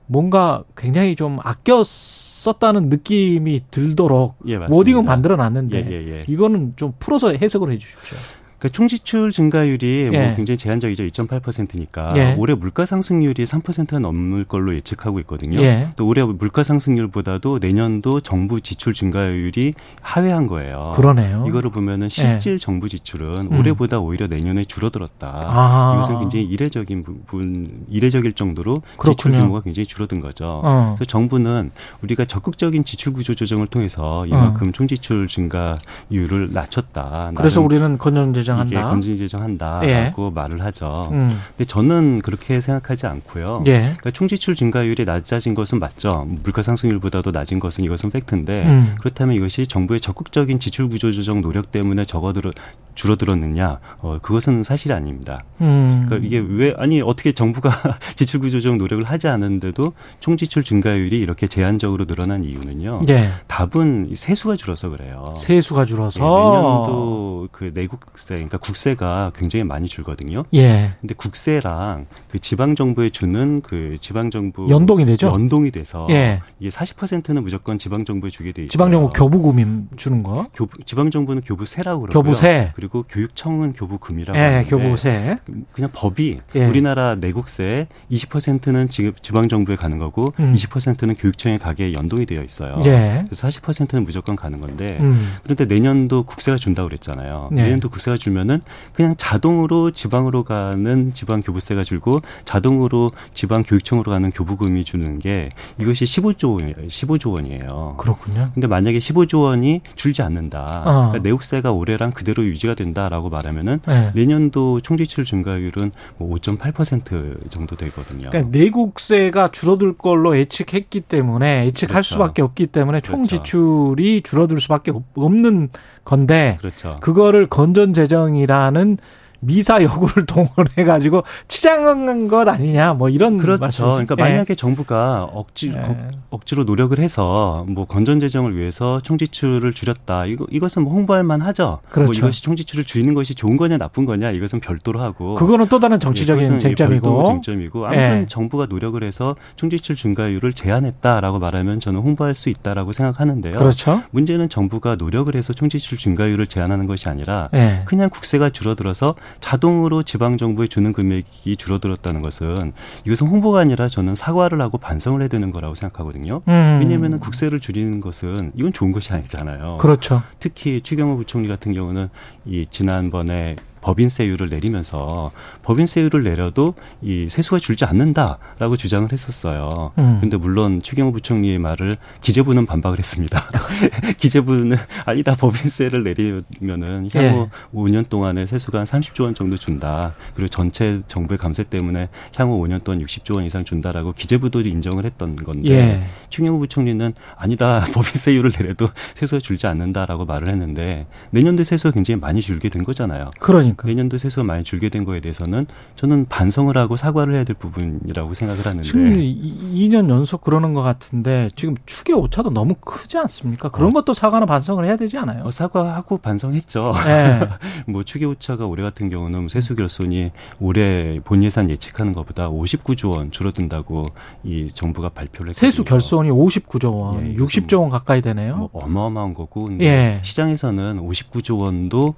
뭔가 굉장히 좀 아껴 썼다는 느낌이 들도록 예, 워딩은 만들어 놨는데 예, 예, 예, 이거는 좀 풀어서 해석을 해 주십시오. 그러니까 총지출 증가율이 뭐 예. 뭐 굉장히 제한적이죠. 2.8%니까 예. 올해 물가 상승률이 3%가 넘을 걸로 예측하고 있거든요. 예. 또 올해 물가 상승률보다도 내년도 정부 지출 증가율이 하회한 거예요. 그러네요. 이거를 보면은 예. 실질 정부 지출은 음. 올해보다 오히려 내년에 줄어들었다. 아. 이것은 굉장히 이례적인 부분, 이례적일 정도로 그렇군요. 지출 규모가 굉장히 줄어든 거죠. 어. 그래서 정부는 우리가 적극적인 지출 구조 조정을 통해서 이만큼 어. 총지출 증가율을 낮췄다. 그래서 우리는 건전제 제정한다. 이게 건진 제정한다라고 예. 말을 하죠. 음. 근데 저는 그렇게 생각하지 않고요. 예. 그러니까 총지출 증가율이 낮아진 것은 맞죠. 물가 상승률보다도 낮은 것은 이것은 팩트인데 음. 그렇다면 이것이 정부의 적극적인 지출 구조 조정 노력 때문에 적어들어 줄어들었느냐? 어, 그것은 사실이 아닙니다. 음. 그러니까 이게 왜 아니 어떻게 정부가 지출 구조 조정 노력을 하지 않았는데도 총지출 증가율이 이렇게 제한적으로 늘어난 이유는요. 예. 답은 세수가 줄어서 그래요. 세수가 줄어서 네, 내년도 그 내국세 그러니까 국세가 굉장히 많이 줄거든요. 예. 근데 국세랑 그 지방 정부에 주는 그 지방 정부 연동이 되죠. 연동이 돼서 예. 이게 40%는 무조건 지방 정부에 주게 돼 있어요. 지방 정부 교부금임 주는 거. 교부, 지방 정부는 교부세라고 그러고요. 교부세. 그리고 그리고 교육청은 교부금이라고 예, 하는데 교부세. 그냥 법이 예. 우리나라 내국세 20%는 지방 정부에 가는 거고 음. 20%는 교육청에 가게 연동이 되어 있어요. 예. 그래서 40%는 무조건 가는 건데 음. 그런데 내년도 국세가 준다고 그랬잖아요. 예. 내년도 국세가 주면은 그냥 자동으로 지방으로 가는 지방 교부세가 줄고 자동으로 지방 교육청으로 가는 교부금이 주는 게 이것이 15조 원이에요. 15조 원이에요. 그렇군요. 근데 만약에 15조 원이 줄지 않는다. 어. 그러니까 내국세가 올해랑 그대로 유지가 된다라고 말하면은 네. 내년도 총지출 증가율은 뭐 5.8% 정도 되거든요. 그러니까 내국세가 줄어들 걸로 예측했기 때문에 예측할 그렇죠. 수밖에 없기 때문에 총 그렇죠. 지출이 줄어들 수밖에 없는 건데 그렇죠. 그거를 건전 재정이라는 미사 여구를 동원해 가지고 치장한 것 아니냐 뭐 이런 그렇죠. 말씀이시 그러니까 예. 만약에 정부가 억지 예. 억지로 노력을 해서 뭐 건전 재정을 위해서 총지출을 줄였다. 이거 이것은 뭐 홍보할 만하죠. 뭐 그렇죠. 뭐 이것이 총지출을 줄이는 것이 좋은 거냐 나쁜 거냐 이것은 별도로 하고 그거는 또 다른 정치적인 예, 쟁점이고 쟁점이고 아무튼 예. 정부가 노력을 해서 총지출 증가율을 제한했다라고 말하면 저는 홍보할 수 있다라고 생각하는데요. 그렇죠. 문제는 정부가 노력을 해서 총지출 증가율을 제한하는 것이 아니라 예. 그냥 국세가 줄어들어서 자동으로 지방 정부에 주는 금액이 줄어들었다는 것은 이것은 홍보가 아니라 저는 사과를 하고 반성을 해야 되는 거라고 생각하거든요. 음. 왜냐하면 국세를 줄이는 것은 이건 좋은 것이 아니잖아요. 그렇죠. 특히 추경호 부총리 같은 경우는 이 지난번에 법인세율을 내리면서 법인세율을 내려도 이 세수가 줄지 않는다라고 주장을 했었어요. 음. 근데 물론 추경호 부총리의 말을 기재부는 반박을 했습니다. 기재부는 아니다 법인세를 내리면은 향후 예. 5년 동안에 세수가 한 30조 원 정도 준다. 그리고 전체 정부의 감세 때문에 향후 5년 동안 60조 원 이상 준다라고 기재부도 인정을 했던 건데 예. 추경호 부총리는 아니다 법인세율을 내려도 세수가 줄지 않는다라고 말을 했는데 내년도에 세수가 굉장히 많이 줄게 된 거잖아요. 그러니 그러니까. 내년도 세수가 많이 줄게 된 거에 대해서는 저는 반성을 하고 사과를 해야 될 부분이라고 생각을 하는데 지금 2년 연속 그러는 것 같은데 지금 추계 오차도 너무 크지 않습니까? 그런 어. 것도 사과나 반성을 해야 되지 않아요? 어, 사과하고 반성했죠. 네. 뭐 추계 오차가 올해 같은 경우는 세수 결손이 올해 본 예산 예측하는 것보다 59조 원 줄어든다고 이 정부가 발표를 했거든요. 세수 결손이 59조 원, 예, 60조 원 가까이 되네요. 뭐 어마어마한 거고 예. 시장에서는 59조 원도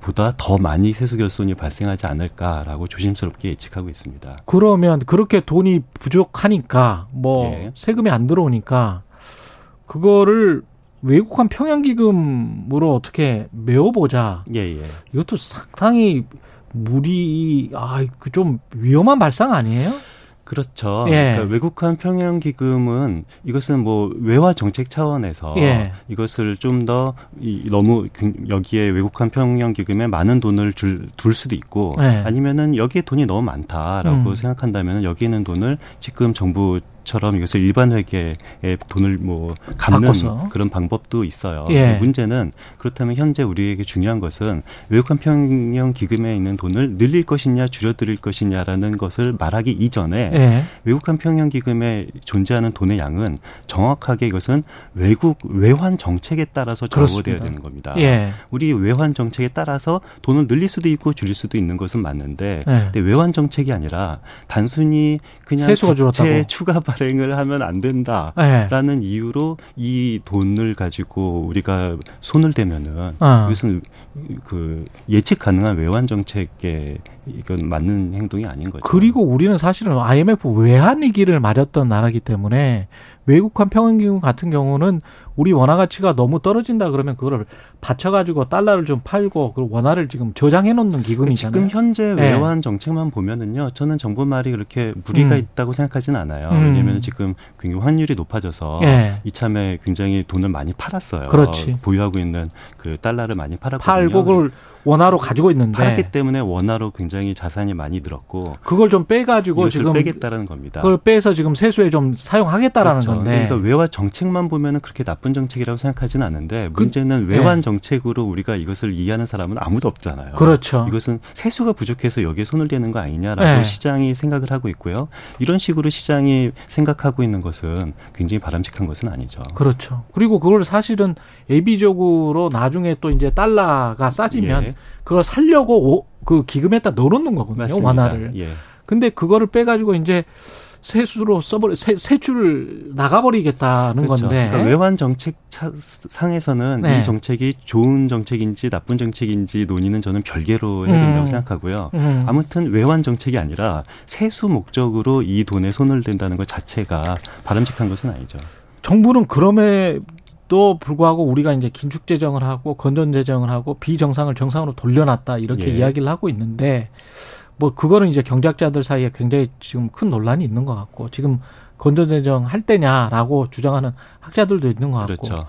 보다 더 많이 세수 결손이 발생하지 않을까라고 조심스럽게 예측하고 있습니다. 그러면 그렇게 돈이 부족하니까 뭐 예. 세금이 안 들어오니까 그거를 외국환 평양 기금으로 어떻게 메워보자. 예, 예. 이것도 상당히 무리, 아, 그좀 위험한 발상 아니에요? 그렇죠. 예. 그러니까 외국환 평형 기금은 이것은 뭐 외화 정책 차원에서 예. 이것을 좀 더 너무 여기에 외국환 평형 기금에 많은 돈을 줄, 둘 수도 있고 예. 아니면은 여기에 돈이 너무 많다라고 음. 생각한다면 여기 있는 돈을 지금 정부 처럼 이것을 일반 회계에 돈을 뭐 갚는 바꿔서. 그런 방법도 있어요. 예. 문제는 그렇다면 현재 우리에게 중요한 것은 외국환 평형 기금에 있는 돈을 늘릴 것이냐 줄여드릴 것이냐라는 것을 말하기 이전에 예. 외국환 평형 기금에 존재하는 돈의 양은 정확하게 이것은 외국 외환 정책에 따라서 적어돼야 되는 겁니다. 예. 우리 외환 정책에 따라서 돈을 늘릴 수도 있고 줄일 수도 있는 것은 맞는데 예. 근데 외환 정책이 아니라 단순히 그냥 부채 추가 발행을 하면 안 된다라는 네. 이유로 이 돈을 가지고 우리가 손을 대면은 어. 이것은 그 예측 가능한 외환 정책에 이건 맞는 행동이 아닌 거죠. 그리고 우리는 사실은 IMF 외환 위기를 맞았던 나라기 때문에 외국환 평행기금 같은 경우는 우리 원화 가치가 너무 떨어진다 그러면 그거를 받쳐가지고 달러를 좀 팔고 그 원화를 지금 저장해 놓는 기금이잖아요. 지금 현재 네. 외환 정책만 보면은요, 저는 정부 말이 그렇게 무리가 음. 있다고 생각하지는 않아요. 음. 왜냐하면 지금 굉장히 환율이 높아져서 네. 이참에 굉장히 돈을 많이 팔았어요. 그렇지. 보유하고 있는 그 달러를 많이 팔았거든요. 팔고 그걸 원화로 가지고 있는데 팔기 때문에 원화로 굉장히 자산이 많이 늘었고 그걸 좀 빼가지고 지금 빼겠다라는 겁니다. 그걸 빼서 지금 세수에 좀 사용하겠다라는 그렇죠. 건데 그러니까 외화 정책만 보면은 그렇게 나쁜 정책이라고 생각하지는 않는데 그 문제는 그, 외환 네. 정책으로 우리가 이것을 이해하는 사람은 아무도 없잖아요. 그렇죠. 이것은 세수가 부족해서 여기에 손을 대는 거 아니냐라고 네. 시장이 생각을 하고 있고요. 이런 식으로 시장이 생각하고 있는 것은 굉장히 바람직한 것은 아니죠. 그렇죠. 그리고 그걸 사실은 예비적으로 나중에 또 이제 달러가 싸지면 예. 그걸 살려고 그 기금에다 넣어놓는 거거든요. 맞습니다. 완화를. 예. 근데 그거를 빼가지고 이제 세수로 써버리 세, 세출 나가버리겠다는 그렇죠. 건데 그러니까 외환 정책 상에서는 네. 이 정책이 좋은 정책인지 나쁜 정책인지 논의는 저는 별개로 해야 된다고 음. 생각하고요. 음. 아무튼 외환 정책이 아니라 세수 목적으로 이 돈에 손을 댄다는 것 자체가 바람직한 것은 아니죠. 정부는 그럼에 또 불구하고 우리가 이제 긴축 재정을 하고 건전 재정을 하고 비정상을 정상으로 돌려놨다 이렇게 예. 이야기를 하고 있는데 뭐 그거는 이제 경제학자들 사이에 굉장히 지금 큰 논란이 있는 것 같고 지금 건전 재정 할 때냐라고 주장하는 학자들도 있는 것 같고 그렇죠.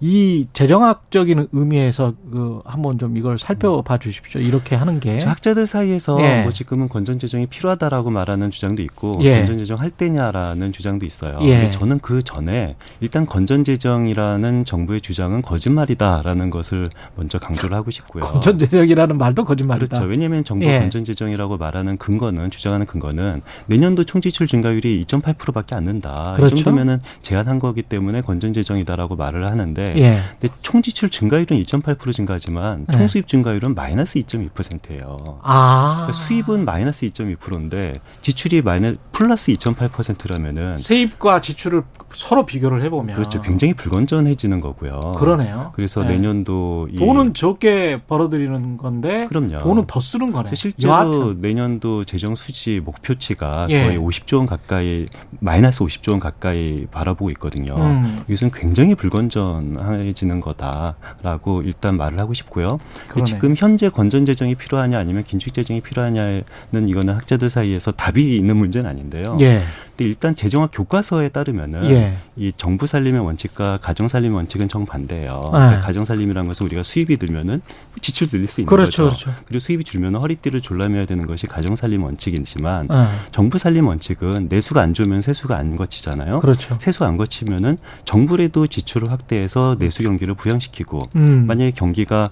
이 재정학적인 의미에서 그 한번 좀 이걸 살펴봐 주십시오. 이렇게 하는 게 학자들 사이에서 예. 뭐 지금은 건전 재정이 필요하다라고 말하는 주장도 있고 예. 건전 재정 할 때냐라는 주장도 있어요. 예. 근데 저는 그 전에 일단 건전 재정이라는 정부의 주장은 거짓말이다라는 것을 먼저 강조를 하고 싶고요. 건전 재정이라는 말도 거짓말이다. 그렇죠. 왜냐하면 정부 예. 건전 재정이라고 말하는 근거는 주장하는 근거는 내년도 총지출 증가율이 2.8%밖에 안 는다. 그렇죠? 이 정도면은 제한한 거기 때문에 건전 재정이다라고 말을 하는데 예. 근데 총 지출 증가율은 2.8% 증가하지만 예. 총수입 증가율은 마이너스 2.2%예요. 아. 그러니까 수입은 마이너스 2.2%인데 지출이 마이너스 플러스 2.8%라면은 세입과 지출을 서로 비교를 해보면 그렇죠. 굉장히 불건전해지는 거고요. 그러네요. 그래서 네. 내년도 돈은 적게 벌어들이는 건데 그럼요. 돈은 더 쓰는 거네. 실제로 여하튼. 내년도 재정 수지 목표치가 예. 거의 50조 원 가까이 마이너스 50조 원 가까이 바라보고 있거든요. 음. 이것은 굉장히 불건전 해지는 거다라고 일단 말을 하고 싶고요. 그러네. 지금 현재 건전 재정이 필요하냐 아니면 긴축 재정이 필요하냐는 이거는 학자들 사이에서 답이 있는 문제는 아닌데요. 예. 근데 일단 재정학 교과서에 따르면은 예. 이 정부 살림의 원칙과 가정 살림의 원칙은 정반대예요. 네. 그러니까 가정 살림이라는 것은 우리가 수입이 들면은 지출 늘릴 수 있는 그렇죠, 거죠. 그렇죠. 그리고 수입이 줄면 허리띠를 졸라매야 되는 것이 가정 살림 원칙이지만 네. 정부 살림 원칙은 내수가 안 좋으면 세수가 안 거치잖아요. 그렇죠. 세수가 안 거치면은 정부라도 지출을 확대해서 내수 경기를 부양시키고 음. 만약에 경기가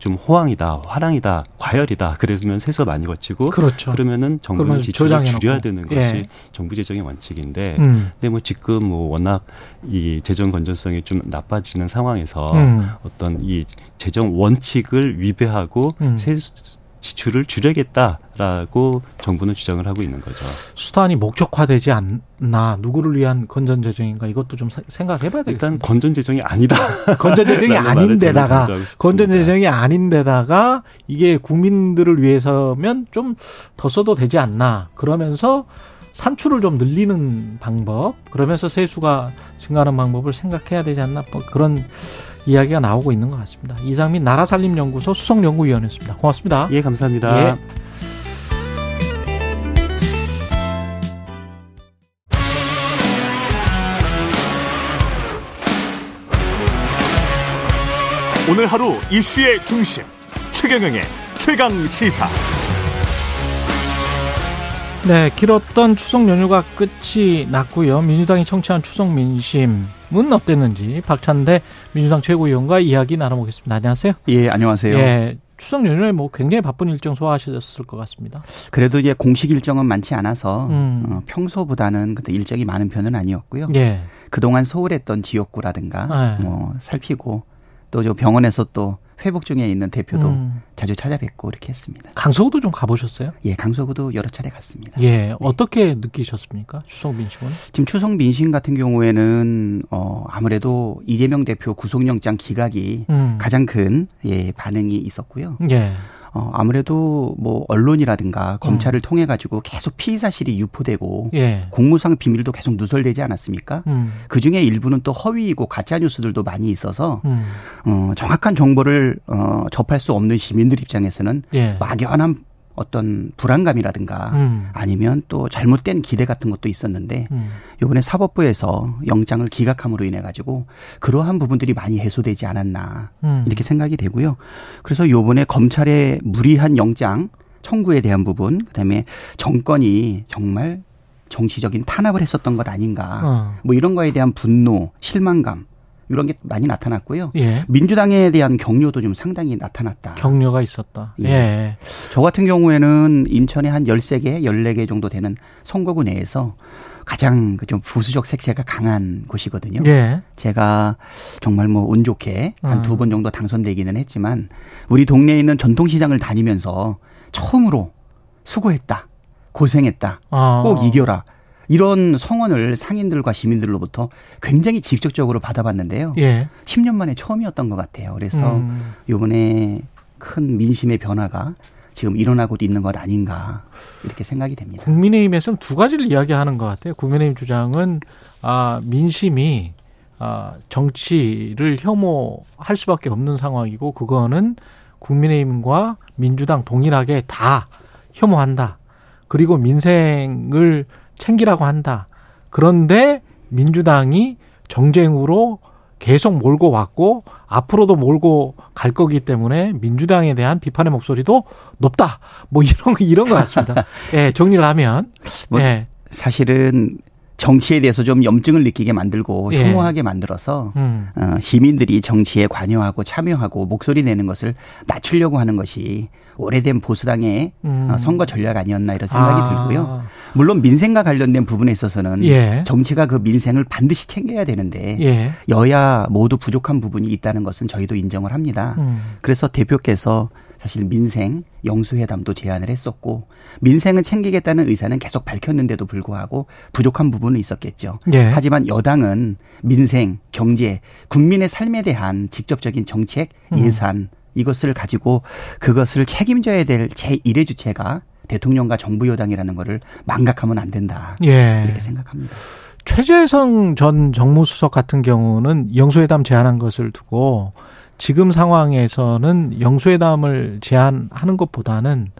좀 호황이다, 화랑이다, 과열이다. 그러면 세수가 많이 거치고 그렇죠. 그러면은 정부는 지출을 줄여야 되는 것이 예. 정부 재정 의 원칙인데 음. 근데 뭐 지금 뭐 워낙 이 재정 건전성이 좀 나빠지는 상황에서 음. 어떤 이 재정 원칙을 위배하고 음. 세 지출을 줄여야겠다라고 정부는 주장을 하고 있는 거죠. 수단이 목적화되지 않나 누구를 위한 건전 재정인가 이것도 좀 생각해봐야 되겠습니다. 일단 건전 재정이 아니다. 건전 재정이 아닌데다가 건전 재정이 아닌데다가 이게 국민들을 위해서면 좀 더 써도 되지 않나 그러면서 산출을 좀 늘리는 방법, 그러면서 세수가 증가하는 방법을 생각해야 되지 않나 뭐 그런 이야기가 나오고 있는 것 같습니다. 이상민 나라살림연구소 수석연구위원이었습니다. 고맙습니다. 예, 감사합니다. 예. 오늘 하루 이슈의 중심 최경영의 최강 시사. 네, 길었던 추석 연휴가 끝이 났고요. 민주당이 청취한 추석 민심은 어땠는지 박찬대 민주당 최고위원과 이야기 나눠보겠습니다. 안녕하세요. 예, 안녕하세요. 예, 추석 연휴에 뭐 굉장히 바쁜 일정 소화하셨을 것 같습니다. 그래도 이제 공식 일정은 많지 않아서 음. 어, 평소보다는 그때 일정이 많은 편은 아니었고요. 예. 그동안 소홀했던 지역구라든가 예. 뭐 살피고 또 병원에서 또 회복 중에 있는 대표도 음. 자주 찾아뵙고 이렇게 했습니다. 강서구도 좀 가보셨어요? 예, 강서구도 여러 차례 갔습니다. 예, 네. 어떻게 느끼셨습니까? 추석 민심은? 지금 추석 민심 같은 경우에는 어 아무래도 이재명 대표 구속영장 기각이 음. 가장 큰 예, 반응이 있었고요. 예. 어, 아무래도 뭐 언론이라든가 검찰을 음. 통해 가지고 계속 피의 사실이 유포되고 예. 공무상 비밀도 계속 누설되지 않았습니까? 음. 그 중에 일부는 또 허위이고 가짜 뉴스들도 많이 있어서 음. 어, 정확한 정보를 어, 접할 수 없는 시민들 입장에서는 예. 막연한 어떤 불안감이라든가 음. 아니면 또 잘못된 기대 같은 것도 있었는데 음. 이번에 사법부에서 영장을 기각함으로 인해 가지고 그러한 부분들이 많이 해소되지 않았나 음. 이렇게 생각이 되고요. 그래서 이번에 검찰의 무리한 영장 청구에 대한 부분 그다음에 정권이 정말 정치적인 탄압을 했었던 것 아닌가 어. 뭐 이런 거에 대한 분노 실망감 이런 게 많이 나타났고요. 예. 민주당에 대한 격려도 좀 상당히 나타났다. 격려가 있었다. 예. 예. 저 같은 경우에는 인천에 한 13개, 14개 정도 되는 선거구 내에서 가장 그좀 보수적 색채가 강한 곳이거든요. 예. 제가 정말 뭐 운 좋게 한 두번 음. 정도 당선되기는 했지만 우리 동네에 있는 전통시장을 다니면서 처음으로 수고했다. 고생했다. 아. 꼭 이겨라. 이런 성원을 상인들과 시민들로부터 굉장히 직접적으로 받아봤는데요. 예. 10년 만에 처음이었던 것 같아요. 그래서 음. 이번에 큰 민심의 변화가 지금 일어나고 있는 것 아닌가 이렇게 생각이 됩니다. 국민의힘에서는 두 가지를 이야기하는 것 같아요. 국민의힘 주장은 아 민심이 아 정치를 혐오할 수밖에 없는 상황이고 그거는 국민의힘과 민주당 동일하게 다 혐오한다. 그리고 민생을 챙기라고 한다. 그런데 민주당이 정쟁으로 계속 몰고 왔고 앞으로도 몰고 갈 거기 때문에 민주당에 대한 비판의 목소리도 높다. 뭐 이런 이런 것 같습니다. 예, 정리를 하면 뭐 예. 사실은 정치에 대해서 좀 염증을 느끼게 만들고 예. 혐오하게 만들어서 음. 어, 시민들이 정치에 관여하고 참여하고 목소리 내는 것을 낮추려고 하는 것이 오래된 보수당의 음. 어, 선거 전략 아니었나 이런 생각이 아. 들고요. 물론 민생과 관련된 부분에 있어서는 예. 정치가 그 민생을 반드시 챙겨야 되는데 예. 여야 모두 부족한 부분이 있다는 것은 저희도 인정을 합니다. 음. 그래서 대표께서 사실 민생 영수회담도 제안을 했었고 민생은 챙기겠다는 의사는 계속 밝혔는데도 불구하고 부족한 부분은 있었겠죠. 예. 하지만 여당은 민생, 경제, 국민의 삶에 대한 직접적인 정책, 음. 예산 음. 이것을 가지고 그것을 책임져야 될 제1의 주체가 대통령과 정부 여당이라는 거를 망각하면 안 된다. 예. 이렇게 생각합니다. 최재성 전 정무수석 같은 경우는 영수회담 제안한 것을 두고 지금 상황에서는 영수회담을 제안하는 것보다는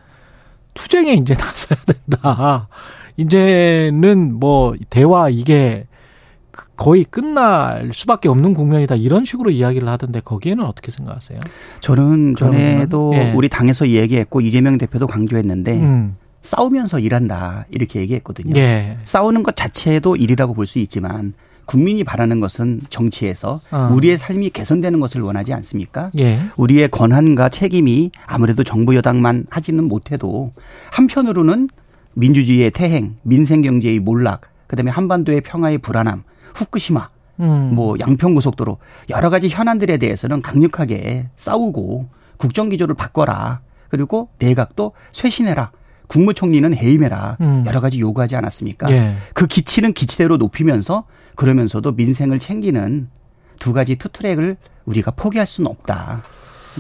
투쟁에 이제 나서야 된다. 이제는 뭐 대화 이게 거의 끝날 수밖에 없는 국면이다 이런 식으로 이야기를 하던데 거기에는 어떻게 생각하세요? 저는 전에도 예. 우리 당에서 얘기했고 이재명 대표도 강조했는데 음. 싸우면서 일한다 이렇게 얘기했거든요. 예. 싸우는 것 자체도 일이라고 볼 수 있지만 국민이 바라는 것은 정치에서 어. 우리의 삶이 개선되는 것을 원하지 않습니까? 예. 우리의 권한과 책임이 아무래도 정부 여당만 하지는 못해도 한편으로는 민주주의의 태행, 민생 경제의 몰락, 그다음에 한반도의 평화의 불안함, 후쿠시마, 음. 뭐 양평 고속도로 여러 가지 현안들에 대해서는 강력하게 싸우고 국정 기조를 바꿔라. 그리고 내각도 쇄신해라. 국무총리는 해임해라. 음. 여러 가지 요구하지 않았습니까? 예. 그 기치는 기치대로 높이면서 그러면서도 민생을 챙기는 두 가지 투트랙을 우리가 포기할 수는 없다.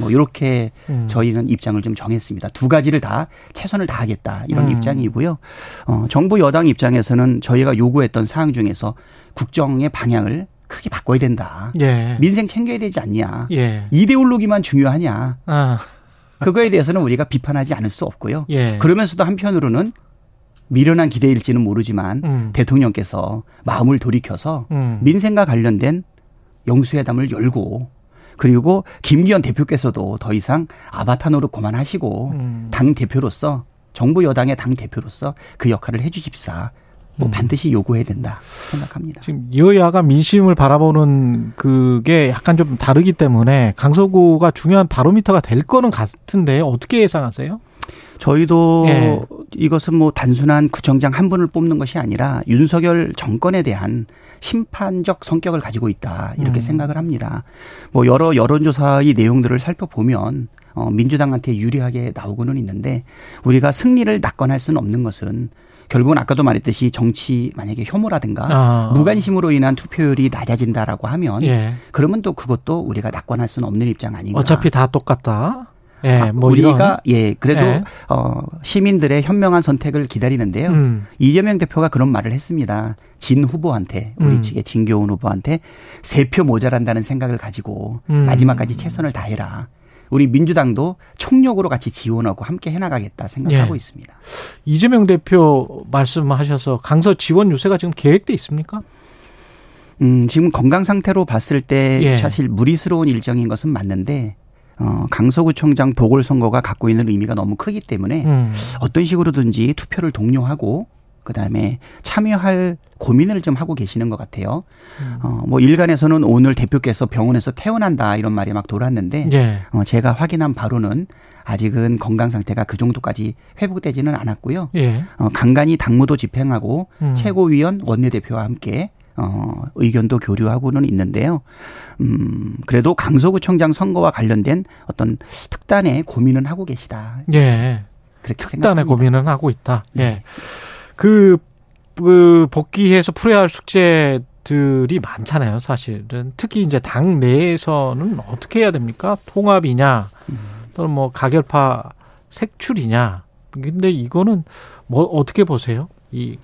뭐 이렇게 음. 저희는 입장을 좀 정했습니다. 두 가지를 다 최선을 다하겠다 이런 음. 입장이고요. 어, 정부 여당 입장에서는 저희가 요구했던 사항 중에서 국정의 방향을 크게 바꿔야 된다. 예. 민생 챙겨야 되지 않냐. 예. 이데올로기만 중요하냐. 아. 그거에 대해서는 우리가 비판하지 않을 수 없고요. 예. 그러면서도 한편으로는 미련한 기대일지는 모르지만 음. 대통령께서 마음을 돌이켜서 음. 민생과 관련된 영수회담을 열고 그리고 김기현 대표께서도 더 이상 아바타 노릇 그만하시고 음. 당 대표로서 정부 여당의 당 대표로서 그 역할을 해주십사. 뭐 음. 반드시 요구해야 된다 생각합니다. 지금 여야가 민심을 바라보는 그게 약간 좀 다르기 때문에 강서구가 중요한 바로미터가 될 거는 같은데 어떻게 예상하세요? 저희도 예. 이것은 뭐 단순한 구청장 한 분을 뽑는 것이 아니라 윤석열 정권에 대한 심판적 성격을 가지고 있다 이렇게 음. 생각을 합니다. 뭐 여러 여론조사의 내용들을 살펴보면 어 민주당한테 유리하게 나오고는 있는데 우리가 승리를 낙관할 수는 없는 것은 결국은 아까도 말했듯이 정치 만약에 혐오라든가 아. 무관심으로 인한 투표율이 낮아진다라고 하면 예. 그러면 또 그것도 우리가 낙관할 수는 없는 입장 아닌가. 어차피 다 똑같다. 예, 아, 뭐 우리가 이런. 예 그래도 예. 어 시민들의 현명한 선택을 기다리는데요. 음. 이재명 대표가 그런 말을 했습니다. 진 후보한테 우리 음. 측의 진교훈 후보한테 세 표 모자란다는 생각을 가지고 음. 마지막까지 최선을 다해라. 우리 민주당도 총력으로 같이 지원하고 함께 해나가겠다 생각하고 예. 있습니다. 이재명 대표 말씀하셔서 강서 지원 유세가 지금 계획돼 있습니까? 음, 지금 건강 상태로 봤을 때 예. 사실 무리스러운 일정인 것은 맞는데 어, 강서구청장 보궐선거가 갖고 있는 의미가 너무 크기 때문에 음. 어떤 식으로든지 투표를 독려하고 그다음에 참여할 고민을 좀 하고 계시는 것 같아요. 음. 어, 뭐 일간에서는 오늘 대표께서 병원에서 퇴원한다 이런 말이 막 돌았는데 예. 어, 제가 확인한 바로는 아직은 건강 상태가 그 정도까지 회복되지는 않았고요. 예. 어, 간간히 당무도 집행하고 음. 최고위원 원내대표와 함께 어, 의견도 교류하고는 있는데요. 음, 그래도 강서구청장 선거와 관련된 어떤 특단의 고민은 하고 계시다. 예. 그렇게 특단의 생각합니다. 고민은 하고 있다. 예. 네. 그, 그 복귀해서 풀어야 할 숙제 들이 많잖아요, 사실은. 특히 이제 당 내에서는 어떻게 해야 됩니까? 통합이냐, 또는 뭐 가결파 색출이냐. 근데 이거는 뭐 어떻게 보세요? 이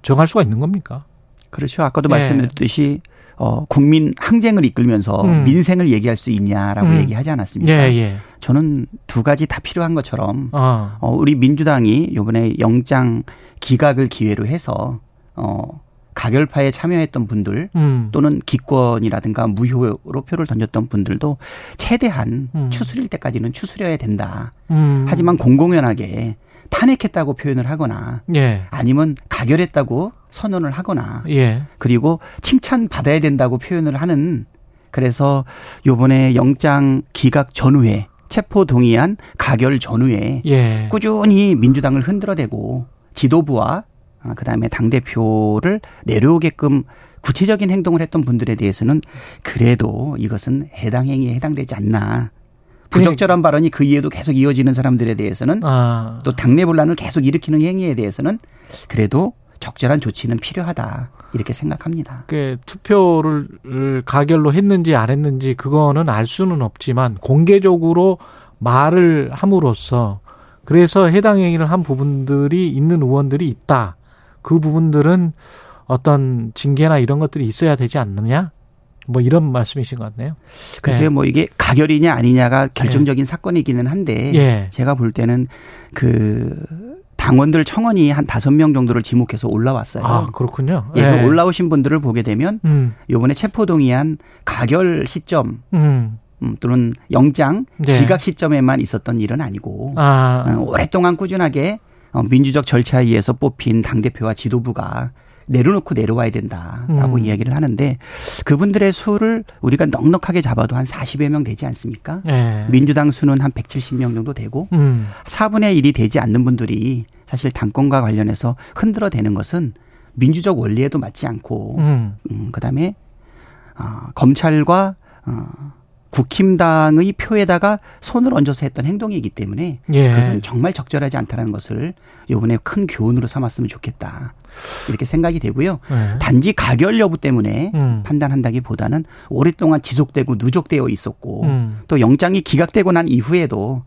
정할 수가 있는 겁니까? 그렇죠. 아까도 네. 말씀드렸듯이 어, 국민 항쟁을 이끌면서 음. 민생을 얘기할 수 있냐라고 음. 얘기하지 않았습니까? 예, 예. 저는 두 가지 다 필요한 것처럼 어. 어, 우리 민주당이 요번에 영장 기각을 기회로 해서 어, 가결파에 참여했던 분들 음. 또는 기권이라든가 무효로 표를 던졌던 분들도 최대한 음. 추스릴 때까지는 추스려야 된다. 음. 하지만 공공연하게 탄핵했다고 표현을 하거나 예. 아니면 가결했다고 선언을 하거나 예. 그리고 칭찬 받아야 된다고 표현을 하는 그래서 요번에 영장 기각 전후에 체포 동의안 가결 전후에 예. 꾸준히 민주당을 흔들어대고 지도부와 아, 그다음에 당 대표를 내려오게끔 구체적인 행동을 했던 분들에 대해서는 그래도 이것은 해당 행위에 해당되지 않나. 부적절한 발언이 그 이후에도 계속 이어지는 사람들에 대해서는 아. 또 당내 분란을 계속 일으키는 행위에 대해서는 그래도 적절한 조치는 필요하다 이렇게 생각합니다. 그 투표를 가결로 했는지 안 했는지 그거는 알 수는 없지만 공개적으로 말을 함으로써 그래서 해당 행위를 한 부분들이 있는 의원들이 있다. 그 부분들은 어떤 징계나 이런 것들이 있어야 되지 않느냐? 뭐 이런 말씀이신 것 같네요. 글쎄요, 네. 뭐 이게 가결이냐 아니냐가 결정적인 네. 사건이기는 한데 네. 제가 볼 때는 그 당원들 청원이 한 다섯 명 정도를 지목해서 올라왔어요. 아, 그렇군요. 예, 네. 올라오신 분들을 보게 되면 음. 요번에 체포 동의안 가결 시점 음. 음, 또는 영장 네. 기각 시점에만 있었던 일은 아니고 아. 어, 오랫동안 꾸준하게 어, 민주적 절차에 의해서 뽑힌 당 대표와 지도부가 내려놓고 내려와야 된다라고 음. 이야기를 하는데 그분들의 수를 우리가 넉넉하게 잡아도 한 40여 명 되지 않습니까? 네. 민주당 수는 한 170명 정도 되고 음. 4분의 1이 되지 않는 분들이 사실 당권과 관련해서 흔들어대는 것은 민주적 원리에도 맞지 않고 음. 음 그다음에 어, 검찰과 어, 국힘당의 표에다가 손을 얹어서 했던 행동이기 때문에 예. 그것은 정말 적절하지 않다는 것을 이번에 큰 교훈으로 삼았으면 좋겠다. 이렇게 생각이 되고요. 네. 단지 가결 여부 때문에 음. 판단한다기보다는 오랫동안 지속되고 누적되어 있었고 음. 또 영장이 기각되고 난 이후에도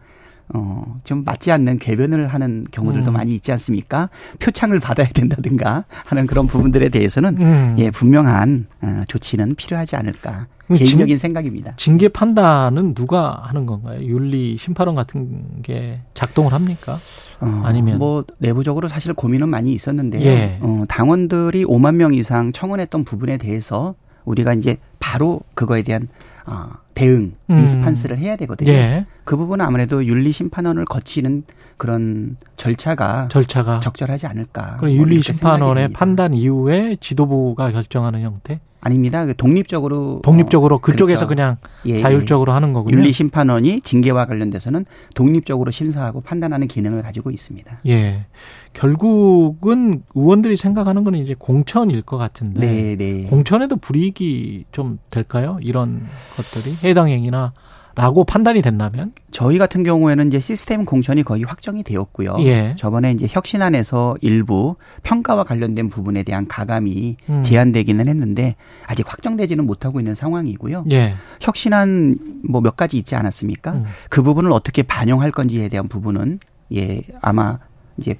어, 좀 맞지 않는 궤변을 하는 경우들도 음. 많이 있지 않습니까? 표창을 받아야 된다든가 하는 그런 부분들에 대해서는 음. 예, 분명한 어, 조치는 필요하지 않을까. 개인적인 징, 생각입니다. 징계 판단은 누가 하는 건가요? 윤리 심판원 같은 게 작동을 합니까? 어, 아니면 뭐 내부적으로 사실 고민은 많이 있었는데요. 예. 어, 당원들이 5만 명 이상 청원했던 부분에 대해서 우리가 이제 바로 그거에 대한 어, 대응, 음. 리스판스를 해야 되거든요. 예. 그 부분은 아무래도 윤리 심판원을 거치는 그런 절차가, 절차가. 적절하지 않을까. 그럼 윤리 심판원의 판단 이후에 지도부가 결정하는 형태? 아닙니다. 그 독립적으로 독립적으로 어, 그쪽에서 그렇죠. 그냥 예, 예. 자율적으로 하는 거군요. 윤리 심판원이 징계와 관련돼서는 독립적으로 심사하고 판단하는 기능을 가지고 있습니다. 예. 결국은 의원들이 생각하는 거는 이제 공천일 것 같은데 네, 네. 공천에도 불이익이 좀 될까요? 이런 것들이 해당 행위나 라고 판단이 된다면 저희 같은 경우에는 이제 시스템 공천이 거의 확정이 되었고요. 예. 저번에 이제 혁신안에서 일부 평가와 관련된 부분에 대한 가감이 음. 제한되기는 했는데 아직 확정되지는 못하고 있는 상황이고요. 예. 혁신안 뭐 몇 가지 있지 않았습니까? 음. 그 부분을 어떻게 반영할 건지에 대한 부분은 예 아마 이제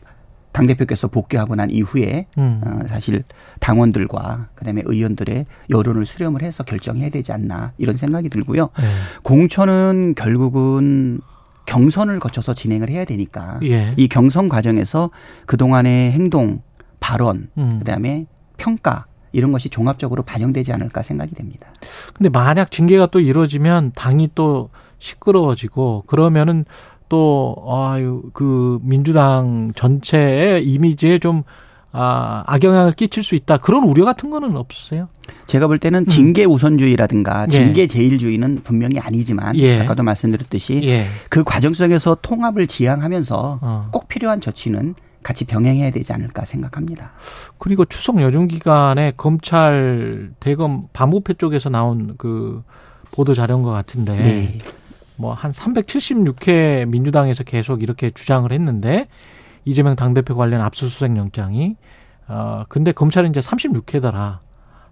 당대표께서 복귀하고 난 이후에 음. 어, 사실 당원들과 그다음에 의원들의 여론을 수렴을 해서 결정해야 되지 않나 이런 생각이 들고요. 네. 공천은 결국은 경선을 거쳐서 진행을 해야 되니까 예. 이 경선 과정에서 그동안의 행동, 발언, 음. 그다음에 평가 이런 것이 종합적으로 반영되지 않을까 생각이 됩니다. 근데 만약 징계가 또 이루어지면 당이 또 시끄러워지고 그러면은 또 아유 그 민주당 전체의 이미지에 좀 아, 악영향을 끼칠 수 있다. 그런 우려 같은 거는 없으세요? 제가 볼 때는 음. 징계 우선주의라든가 예. 징계 제일주의는 분명히 아니지만 예. 아까도 말씀드렸듯이 예. 그 과정 속에서 통합을 지향하면서 어. 꼭 필요한 조치는 같이 병행해야 되지 않을까 생각합니다. 그리고 추석 연휴 기간에 검찰 대검 반부패 쪽에서 나온 그 보도 자료인 것 같은데 네. 뭐 한 376회 민주당에서 계속 이렇게 주장을 했는데 이재명 당대표 관련 압수수색 영장이 어 근데 검찰은 이제 36회더라.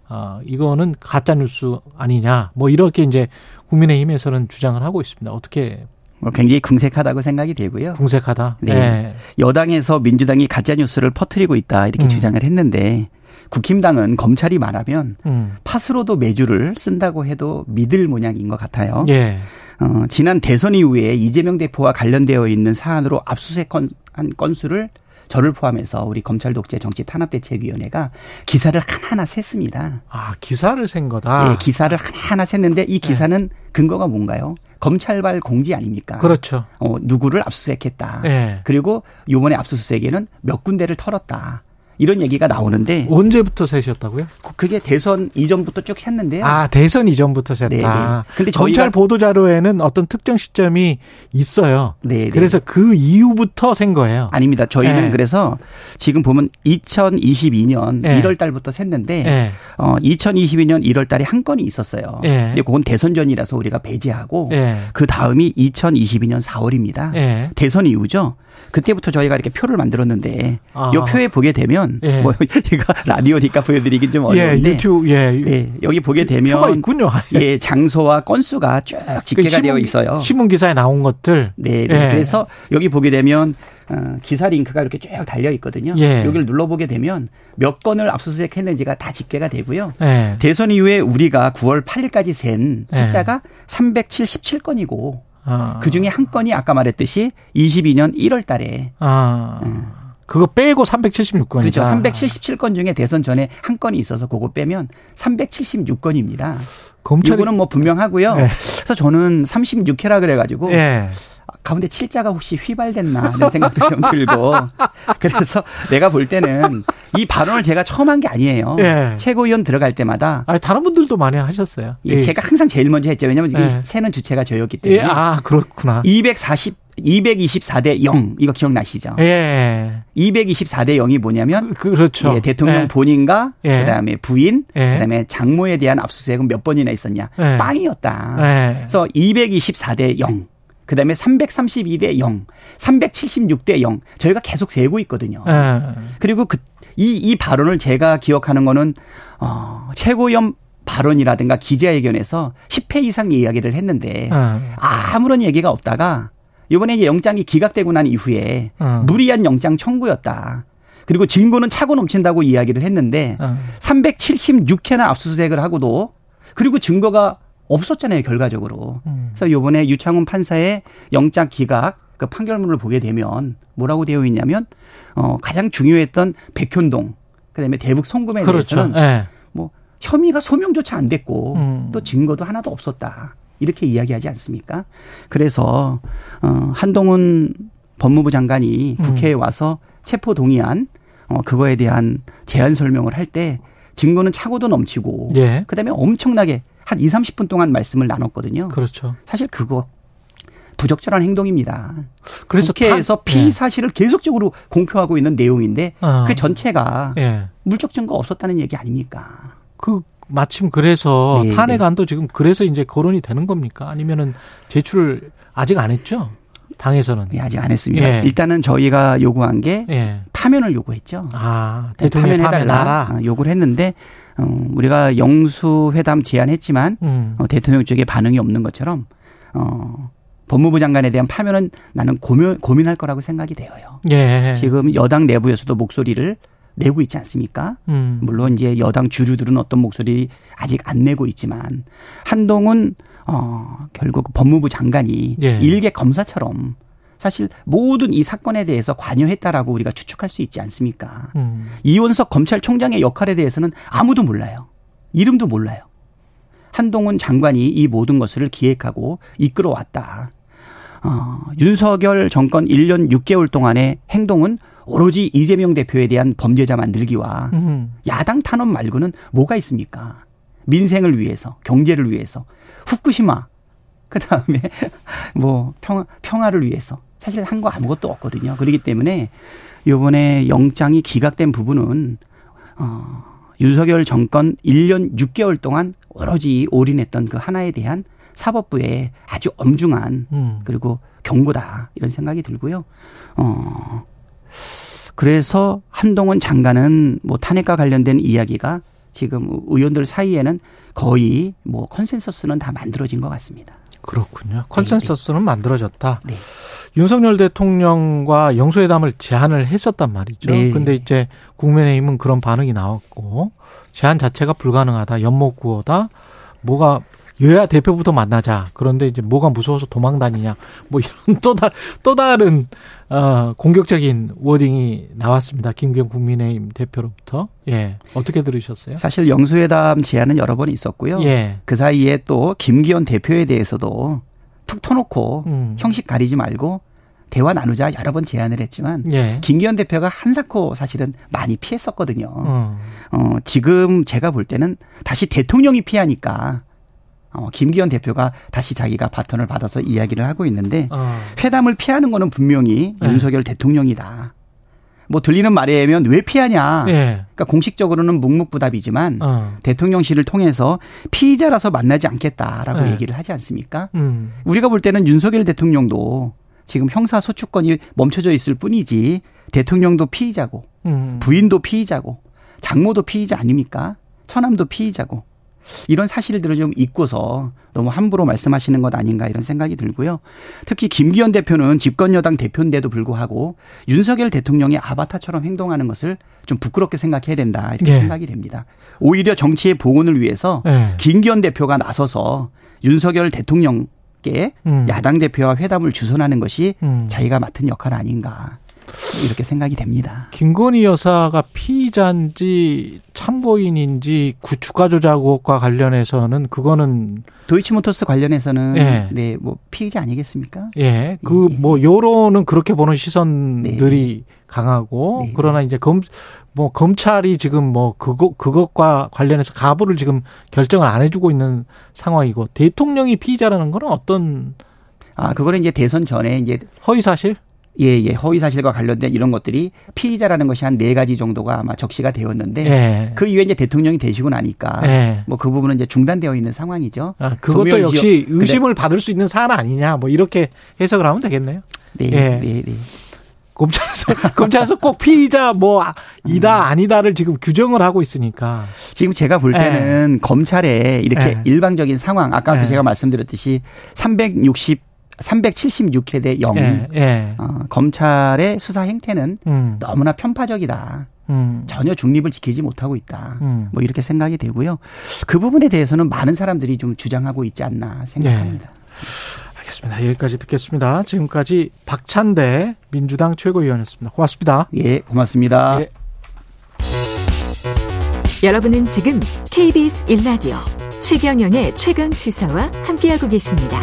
어 이거는 가짜 뉴스 아니냐. 뭐 이렇게 이제 국민의힘에서는 주장을 하고 있습니다. 어떻게 뭐 굉장히 궁색하다고 생각이 되고요. 궁색하다. 네. 네. 여당에서 민주당이 가짜 뉴스를 퍼뜨리고 있다 이렇게 음. 주장을 했는데 국힘당은 검찰이 말하면 음. 팥으로도 매주를 쓴다고 해도 믿을 모양인 것 같아요. 예. 어, 지난 대선 이후에 이재명 대표와 관련되어 있는 사안으로 압수수색 건, 한 건수를 저를 포함해서 우리 검찰 독재 정치 탄압 대책위원회가 기사를 하나하나 셌습니다. 아 기사를 센 거다. 네, 기사를 하나하나 셌는데 이 기사는 네. 근거가 뭔가요? 검찰발 공지 아닙니까? 그렇죠. 어, 누구를 압수수색했다. 네. 그리고 요번에 압수수색에는 몇 군데를 털었다. 이런 얘기가 나오는데 언제부터 세셨다고요? 그게 대선 이전부터 쭉 샜는데요. 아 대선 이전부터 셌다. 네네. 근데 검찰 보도 자료에는 어떤 특정 시점이 있어요. 네. 그래서 그 이후부터 센 거예요. 아닙니다. 저희는 네. 그래서 지금 보면 2022년 네. 1월 달부터 샜는데 네. 어 2022년 1월 달에 한 건이 있었어요. 네. 근데 그건 대선 전이라서 우리가 배제하고 네. 그 다음이 2022년 4월입니다. 네. 대선 이후죠. 그때부터 저희가 이렇게 표를 만들었는데 아. 이 표에 보게 되면 예. 뭐 이거 라디오니까 보여드리긴 좀 예, 어려운데 예, 유튜브, 예. 예, 여기 보게 되면 있군요. 예, 장소와 건수가 쭉 집계가 그 신문, 되어 있어요. 신문 기사에 나온 것들. 네, 네. 예. 그래서 여기 보게 되면 어, 기사 링크가 이렇게 쭉 달려 있거든요. 예. 여기를 눌러보게 되면 몇 건을 압수수색했는지가 다 집계가 되고요. 예. 대선 이후에 우리가 9월 8일까지 센 숫자가 예. 377건이고 아. 그 중에 한 건이 아까 말했듯이 22년 1월 달에. 아. 음. 그거 빼고 376건이죠. 그렇죠. 377건 중에 대선 전에 한 건이 있어서 그거 빼면 376건입니다. 검찰이... 이거는 뭐 분명하고요. 네. 그래서 저는 36회라 그래가지고 네. 가운데 칠자가 혹시 휘발됐나 하는 생각도 좀 들고 그래서 내가 볼 때는 이 발언을 제가 처음 한 게 아니에요. 예. 최고위원 들어갈 때마다 아 다른 분들도 많이 하셨어요. 예, 제가 항상 제일 먼저 했죠. 왜냐하면 예. 이 세는 주체가 저였기 때문에. 예. 아 그렇구나. 240 224대 0 이거 기억나시죠? 예. 224대 0이 뭐냐면 그, 그렇죠. 예, 대통령 예. 본인과 예. 그다음에 부인, 예. 그다음에 장모에 대한 압수수색은 몇 번이나 있었냐? 예. 빵이었다. 예. 그래서 224대 0. 그다음에 332대 0, 376대 0. 저희가 계속 세고 있거든요. 그리고 그 이, 이 발언을 제가 기억하는 거는, 어, 최고위원 발언이라든가 기자회견에서 10회 이상 이야기를 했는데, 아무런 얘기가 없다가, 이번에 이제 영장이 기각되고 난 이후에 어. 무리한 영장 청구였다. 그리고 증거는 차고 넘친다고 이야기를 했는데 어. 376회나 압수수색을 하고도 그리고 증거가 없었잖아요 결과적으로. 음. 그래서 요번에 유창훈 판사의 영장 기각 그 판결문을 보게 되면 뭐라고 되어 있냐면 어 가장 중요했던 백현동 그다음에 대북 송금에 그렇죠. 대해서는 네. 뭐 혐의가 소명조차 안 됐고 음. 또 증거도 하나도 없었다. 이렇게 이야기하지 않습니까? 그래서 어 한동훈 법무부 장관이 음. 국회에 와서 체포 동의안 어 그거에 대한 제안 설명을 할 때 증거는 차고도 넘치고 예. 그다음에 엄청나게 한 2, 30분 동안 말씀을 나눴거든요. 그렇죠. 사실 그거 부적절한 행동입니다. 그래서 국회에서 피의 예. 사실을 예. 계속적으로 공표하고 있는 내용인데 어. 그 전체가 예. 물적 증거 없었다는 얘기 아닙니까? 그 마침 그래서 네, 탄핵안도 네. 지금 그래서 이제 거론이 되는 겁니까? 아니면은 제출을 아직 안 했죠? 당에서는 예, 아직 안 했습니다. 예. 일단은 저희가 요구한 게 예. 파면을 요구했죠. 아, 대통령 파면해달라 파면 어, 요구를 했는데 어, 우리가 영수 회담 제안했지만 음. 어, 대통령 쪽에 반응이 없는 것처럼 어, 법무부 장관에 대한 파면은 나는 고민, 고민할 거라고 생각이 되어요. 예. 지금 여당 내부에서도 목소리를 내고 있지 않습니까? 음. 물론 이제 여당 주류들은 어떤 목소리 아직 안 내고 있지만 한동훈 어 결국 법무부 장관이 예. 일개 검사처럼 사실 모든 이 사건에 대해서 관여했다라고 우리가 추측할 수 있지 않습니까? 음. 이원석 검찰총장의 역할에 대해서는 아무도 몰라요. 이름도 몰라요. 한동훈 장관이 이 모든 것을 기획하고 이끌어왔다. 어, 윤석열 정권 1년 6개월 동안의 행동은 오로지 이재명 대표에 대한 범죄자 만들기와 음. 야당 탄압 말고는 뭐가 있습니까? 민생을 위해서, 경제를 위해서, 후쿠시마, 그 다음에 뭐 평화, 평화를 위해서 사실 한 거 아무것도 없거든요. 그렇기 때문에 요번에 영장이 기각된 부분은 어, 윤석열 정권 1년 6개월 동안 오로지 올인했던 그 하나에 대한 사법부의 아주 엄중한 음. 그리고 경고다 이런 생각이 들고요. 어 그래서 한동훈 장관은 뭐 탄핵과 관련된 이야기가 지금 의원들 사이에는 거의 뭐 consensus는 다 만들어진 것 같습니다. 그렇군요. consensus는 네, 네. 만들어졌다. 네. 윤석열 대통령과 영수회담을 제안을 했었단 말이죠. 네. 근데 이제 국민의힘은 그런 반응이 나왔고 제안 자체가 불가능하다. 연목구어다. 뭐가 여야 대표부터 만나자. 그런데 이제 뭐가 무서워서 도망 다니냐. 뭐 이런 또, 다, 또 다른, 어, 공격적인 워딩이 나왔습니다. 김경 국민의힘 대표로부터. 예. 어떻게 들으셨어요? 사실 영수회담 제안은 여러 번 있었고요. 예. 그 사이에 또 김기현 대표에 대해서도 툭 터놓고 음. 형식 가리지 말고 대화 나누자 여러 번 제안을 했지만 예. 김기현 대표가 한사코 사실은 많이 피했었거든요. 음. 어, 지금 제가 볼 때는 다시 대통령이 피하니까 어, 김기현 대표가 다시 자기가 바톤을 받아서 이야기를 하고 있는데 어. 회담을 피하는 거는 분명히 네. 윤석열 대통령이다. 뭐 들리는 말에 의하면 왜 피하냐. 네. 그러니까 공식적으로는 묵묵부답이지만 어. 대통령실을 통해서 피의자라서 만나지 않겠다라고 네. 얘기를 하지 않습니까? 음. 우리가 볼 때는 윤석열 대통령도 지금 형사 소추권이 멈춰져 있을 뿐이지 대통령도 피의자고 음. 부인도 피의자고 장모도 피의자 아닙니까? 처남도 피의자고 이런 사실들을 좀 잊고서 너무 함부로 말씀하시는 것 아닌가 이런 생각이 들고요. 특히 김기현 대표는 집권 여당 대표인데도 불구하고 윤석열 대통령의 아바타처럼 행동하는 것을 좀 부끄럽게 생각해야 된다 이렇게 네. 생각이 됩니다. 오히려 정치의 복원을 위해서 네. 김기현 대표가 나서서 윤석열 대통령께 음. 야당 대표와 회담을 주선하는 것이 음. 자기가 맡은 역할 아닌가 이렇게 생각이 됩니다. 김건희 여사가 피의자인지 참고인인지 구축가 조작과 관련해서는 그거는 도이치모터스 관련해서는 예. 네, 뭐 피의자 아니겠습니까? 예. 그뭐 예. 여론은 그렇게 보는 시선들이 네. 강하고 네. 그러나 이제 검 뭐 검찰이 지금 뭐 그거 그것과 관련해서 가부를 지금 결정을 안 해주고 있는 상황이고 대통령이 피의자라는 거는 어떤 아, 그거는 이제 대선 전에 이제 허위 사실? 예, 예. 허위 사실과 관련된 이런 것들이 피의자라는 것이 한 네 가지 정도가 아마 적시가 되었는데 예. 그 이후에 이제 대통령이 되시고 나니까 예. 뭐그 부분은 이제 중단되어 있는 상황이죠. 아, 그것도 역시 의심을. 받을 수 있는 사안 아니냐 뭐 이렇게 해석을 하면 되겠네요. 네, 예. 네, 네. 검찰에서 검찰에서 꼭 피의자 뭐 이다 음. 아니다를 지금 규정을 하고 있으니까 지금 제가 볼 때는 예. 검찰에 이렇게 예. 일방적인 상황 아까 예. 제가 말씀드렸듯이 360 376회 대 0. 예, 예. 어, 검찰의 수사 행태는 음. 너무나 편파적이다. 음. 전혀 중립을 지키지 못하고 있다. 음. 뭐 이렇게 생각이 되고요. 그 부분에 대해서는 많은 사람들이 좀 주장하고 있지 않나 생각합니다. 예. 알겠습니다. 여기까지 듣겠습니다. 지금까지 박찬대 민주당 최고위원이었습니다. 고맙습니다. 예, 고맙습니다. 예. 여러분은 지금 KBS 1라디오 최경영의 최강 시사와 함께하고 계십니다.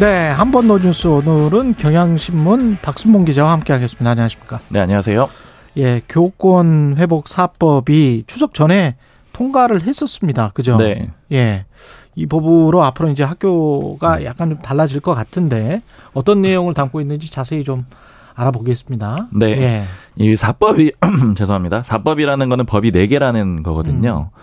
네, 한번 노뉴스 오늘은 경향신문 박순봉 기자와 함께하겠습니다. 안녕하십니까? 네, 안녕하세요. 예, 교권 회복 사법이 추석 전에 통과를 했었습니다. 그죠? 네. 예. 이 법으로 앞으로 이제 학교가 약간 좀 달라질 것 같은데 어떤 내용을 담고 있는지 자세히 좀 알아보겠습니다. 네. 예. 이 사법이 죄송합니다. 사법이라는 거는 법이 네 개라는 거거든요. 음.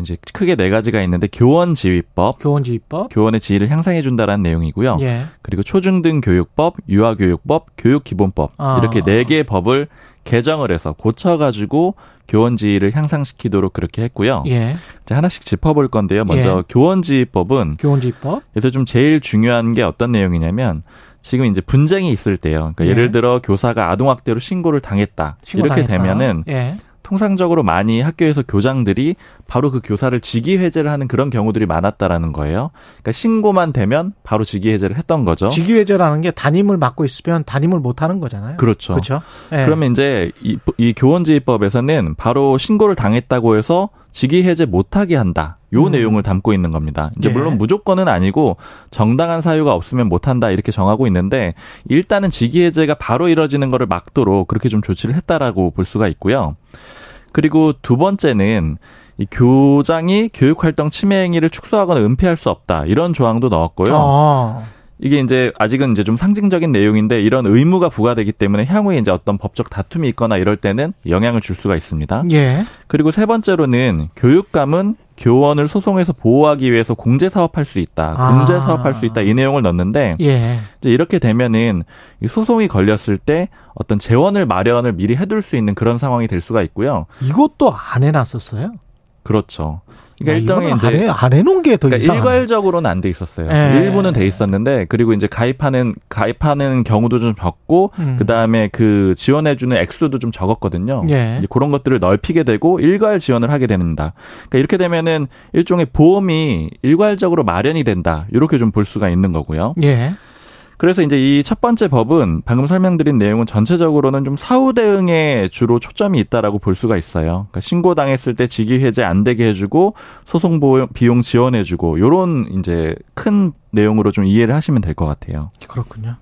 이제 크게 네 가지가 있는데 교원 지휘법, 교원 지휘법, 교원의 지위를 향상해 준다라는 내용이고요. 예. 그리고 초중등 교육법, 유아 교육법, 교육 기본법 아. 이렇게 네 개의 법을 개정을 해서 고쳐 가지고 교원 지위를 향상시키도록 그렇게 했고요. 예. 이제 하나씩 짚어볼 건데요. 먼저 예. 교원 지휘법은 교원 지휘법. 그래서 좀 제일 중요한 게 어떤 내용이냐면 지금 이제 분쟁이 있을 때요. 그러니까 예. 를 들어 교사가 아동학대로 신고를 당했다. 신고 이렇게 당했다. 되면은 예. 통상적으로 많이 학교에서 교장들이 바로 그 교사를 직위 해제를 하는 그런 경우들이 많았다라는 거예요. 그러니까 신고만 되면 바로 직위 해제를 했던 거죠. 직위 해제라는 게 담임을 맡고 있으면 담임을 못 하는 거잖아요. 그렇죠. 그렇죠. 네. 그러면 이제 이, 이 교원지휘법에서는 바로 신고를 당했다고 해서 직위 해제 못하게 한다. 요 음. 내용을 담고 있는 겁니다. 이제 네. 물론 무조건은 아니고 정당한 사유가 없으면 못한다 이렇게 정하고 있는데 일단은 직위 해제가 바로 이뤄지는 것을 막도록 그렇게 좀 조치를 했다라고 볼 수가 있고요. 그리고 두 번째는 이 교장이 교육활동 침해 행위를 축소하거나 은폐할 수 없다 이런 조항도 넣었고요. 아. 이게 이제 아직은 이제 좀 상징적인 내용인데 이런 의무가 부과되기 때문에 향후에 이제 어떤 법적 다툼이 있거나 이럴 때는 영향을 줄 수가 있습니다. 예. 그리고 세 번째로는 교육감은 교원을 소송해서 보호하기 위해서 공제 사업할 수 있다. 아. 공제 사업할 수 있다. 이 내용을 넣는데 예. 이제 이렇게 되면은 소송이 걸렸을 때 어떤 재원을 마련을 미리 해둘 수 있는 그런 상황이 될 수가 있고요. 이것도 안 해놨었어요? 그렇죠. 그러니까 일종의 이제 안, 해, 안 해놓은 게더 그러니까 일괄적으로는 안 돼 있었어요. 예. 일부는 돼 있었는데 그리고 이제 가입하는 가입하는 경우도 좀 적고 음. 그 다음에 그 지원해주는 액수도 좀 적었거든요. 예. 이제 그런 것들을 넓히게 되고 일괄 지원을 하게 됩니다. 그러니까 이렇게 되면은 일종의 보험이 일괄적으로 마련이 된다 이렇게 좀 볼 수가 있는 거고요. 예. 그래서 이제 이 첫 번째 법은 방금 설명드린 내용은 전체적으로는 좀 사후 대응에 주로 초점이 있다라고 볼 수가 있어요. 그러니까 신고 당했을 때 직위 해제 안 되게 해주고 소송 비용 지원해주고 요런 이제 큰 내용으로 좀 이해를 하시면 될 것 같아요. 그렇군요.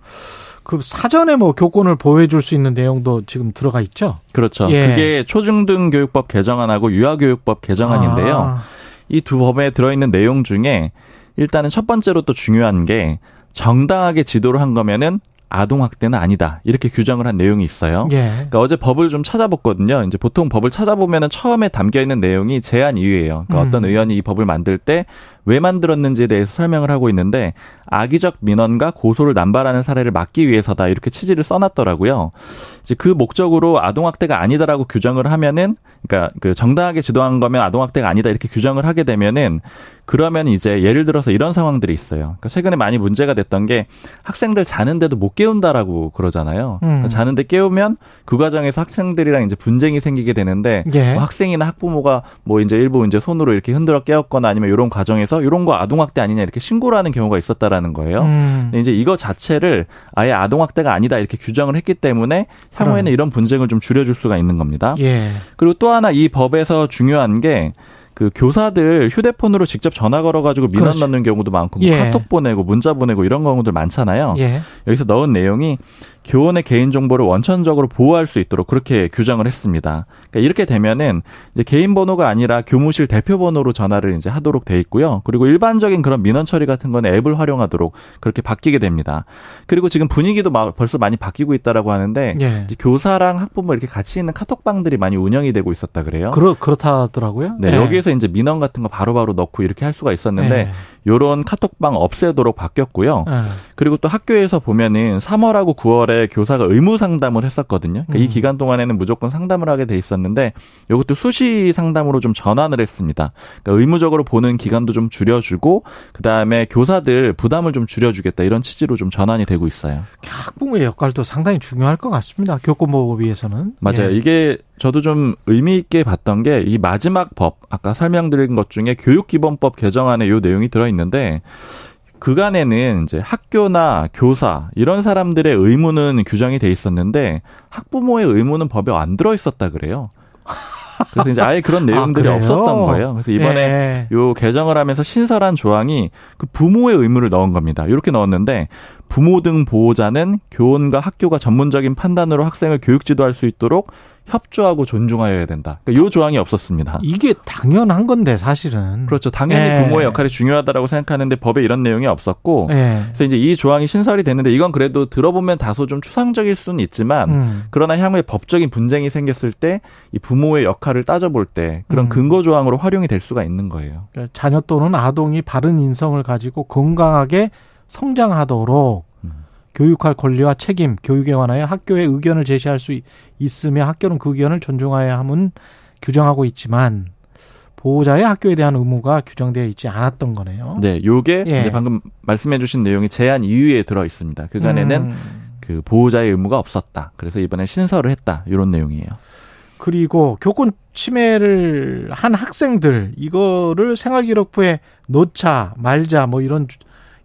그 사전에 뭐 교권을 보호해 줄 수 있는 내용도 지금 들어가 있죠? 그렇죠. 예. 그게 초중등 교육법 개정안하고 유아교육법 개정안인데요. 아. 이두 법에 들어있는 내용 중에 일단은 첫 번째로 또 중요한 게 정당하게 지도를 한 거면은 아동 학대는 아니다 이렇게 규정을 한 내용이 있어요. 예. 그러니까 어제 법을 좀 찾아봤거든요. 이제 보통 법을 찾아보면은 처음에 담겨 있는 내용이 제한 이유예요. 그러니까 음. 어떤 의원이 이 법을 만들 때왜 만들었는지에 대해서 설명을 하고 있는데 악의적 민원과 고소를 남발하는 사례를 막기 위해서다 이렇게 취지를 써놨더라고요. 이제 그 목적으로 아동 학대가 아니다라고 규정을 하면은 그러니까 그 정당하게 지도한 거면 아동 학대가 아니다 이렇게 규정을 하게 되면은 그러면 이제 예를 들어서 이런 상황들이 있어요. 그러니까 최근에 많이 문제가 됐던 게 학생들 자는데도 못 깨운다라고 그러잖아요. 음. 그러니까 자는데 깨우면 그 과정에서 학생들이랑 이제 분쟁이 생기게 되는데 예. 뭐 학생이나 학부모가 뭐 이제 일부 이제 손으로 이렇게 흔들어 깨웠거나 아니면 이런 과정에서 이런 거 아동학대 아니냐 이렇게 신고를 하는 경우가 있었다라는 거예요. 음. 근데 이제 이거 자체를 아예 아동학대가 아니다 이렇게 규정을 했기 때문에 향후에는 이런 분쟁을 좀 줄여줄 수가 있는 겁니다. 예. 그리고 또 하나 이 법에서 중요한 게 그 교사들 휴대폰으로 직접 전화 걸어가지고 민원 그렇죠. 넣는 경우도 많고 뭐 예. 카톡 보내고 문자 보내고 이런 경우들 많잖아요. 예. 여기서 넣은 내용이 교원의 개인 정보를 원천적으로 보호할 수 있도록 그렇게 규정을 했습니다. 그러니까 이렇게 되면은 이제 개인 번호가 아니라 교무실 대표 번호로 전화를 이제 하도록 돼 있고요. 그리고 일반적인 그런 민원 처리 같은 거는 앱을 활용하도록 그렇게 바뀌게 됩니다. 그리고 지금 분위기도 벌써 많이 바뀌고 있다라고 하는데 예. 교사랑 학부모 이렇게 같이 있는 카톡방들이 많이 운영이 되고 있었다 그래요. 그렇 그렇다더라고요. 네, 예. 여기에서 이제 민원 같은 거 바로 바로 넣고 이렇게 할 수가 있었는데 예. 요런 카톡방 없애도록 바뀌었고요. 예. 그리고 또 학교에서 보면은 3월하고 9월에 교사가 의무 상담을 했었거든요. 그러니까 음. 이 기간 동안에는 무조건 상담을 하게 돼 있었는데 이것도 수시 상담으로 좀 전환을 했습니다. 그러니까 의무적으로 보는 기간도 좀 줄여주고 그 다음에 교사들 부담을 좀 줄여주겠다 이런 취지로 좀 전환이 되고 있어요. 학부모의 역할도 상당히 중요할 것 같습니다. 교권보호에 위해서는 맞아요. 예. 이게 저도 좀 의미 있게 봤던 게 이 마지막 법 아까 설명드린 것 중에 교육기본법 개정안에 요 내용이 들어 있는데 그간에는 이제 학교나 교사 이런 사람들의 의무는 규정이 돼 있었는데 학부모의 의무는 법에 안 들어 있었다 그래요. 그래서 이제 아예 그런 아, 내용들이 아, 없었던 거예요. 그래서 이번에 예. 요 개정을 하면서 신설한 조항이 그 부모의 의무를 넣은 겁니다. 이렇게 넣었는데 부모 등 보호자는 교원과 학교가 전문적인 판단으로 학생을 교육 지도할 수 있도록 협조하고 존중하여야 된다. 그러니까 이 조항이 없었습니다. 이게 당연한 건데 사실은. 그렇죠. 당연히 예. 부모의 역할이 중요하다라고 생각하는데 법에 이런 내용이 없었고, 예. 그래서 이제 이 조항이 신설이 됐는데 이건 그래도 들어보면 다소 좀 추상적일 수는 있지만, 음. 그러나 향후에 법적인 분쟁이 생겼을 때 이 부모의 역할을 따져볼 때 그런 음. 근거 조항으로 활용이 될 수가 있는 거예요. 그러니까 자녀 또는 아동이 바른 인성을 가지고 건강하게 성장하도록 교육할 권리와 책임, 교육에 관하여 학교의 의견을 제시할 수 있으며 학교는 그 의견을 존중하여야 함은 규정하고 있지만 보호자의 학교에 대한 의무가 규정되어 있지 않았던 거네요. 네, 요게 예. 이제 방금 말씀해 주신 내용이 제한 이유에 들어 있습니다. 그간에는 음. 그 보호자의 의무가 없었다. 그래서 이번에 신설을 했다. 이런 내용이에요. 그리고 교권 침해를 한 학생들 이거를 생활기록부에 넣자 말자 뭐 이런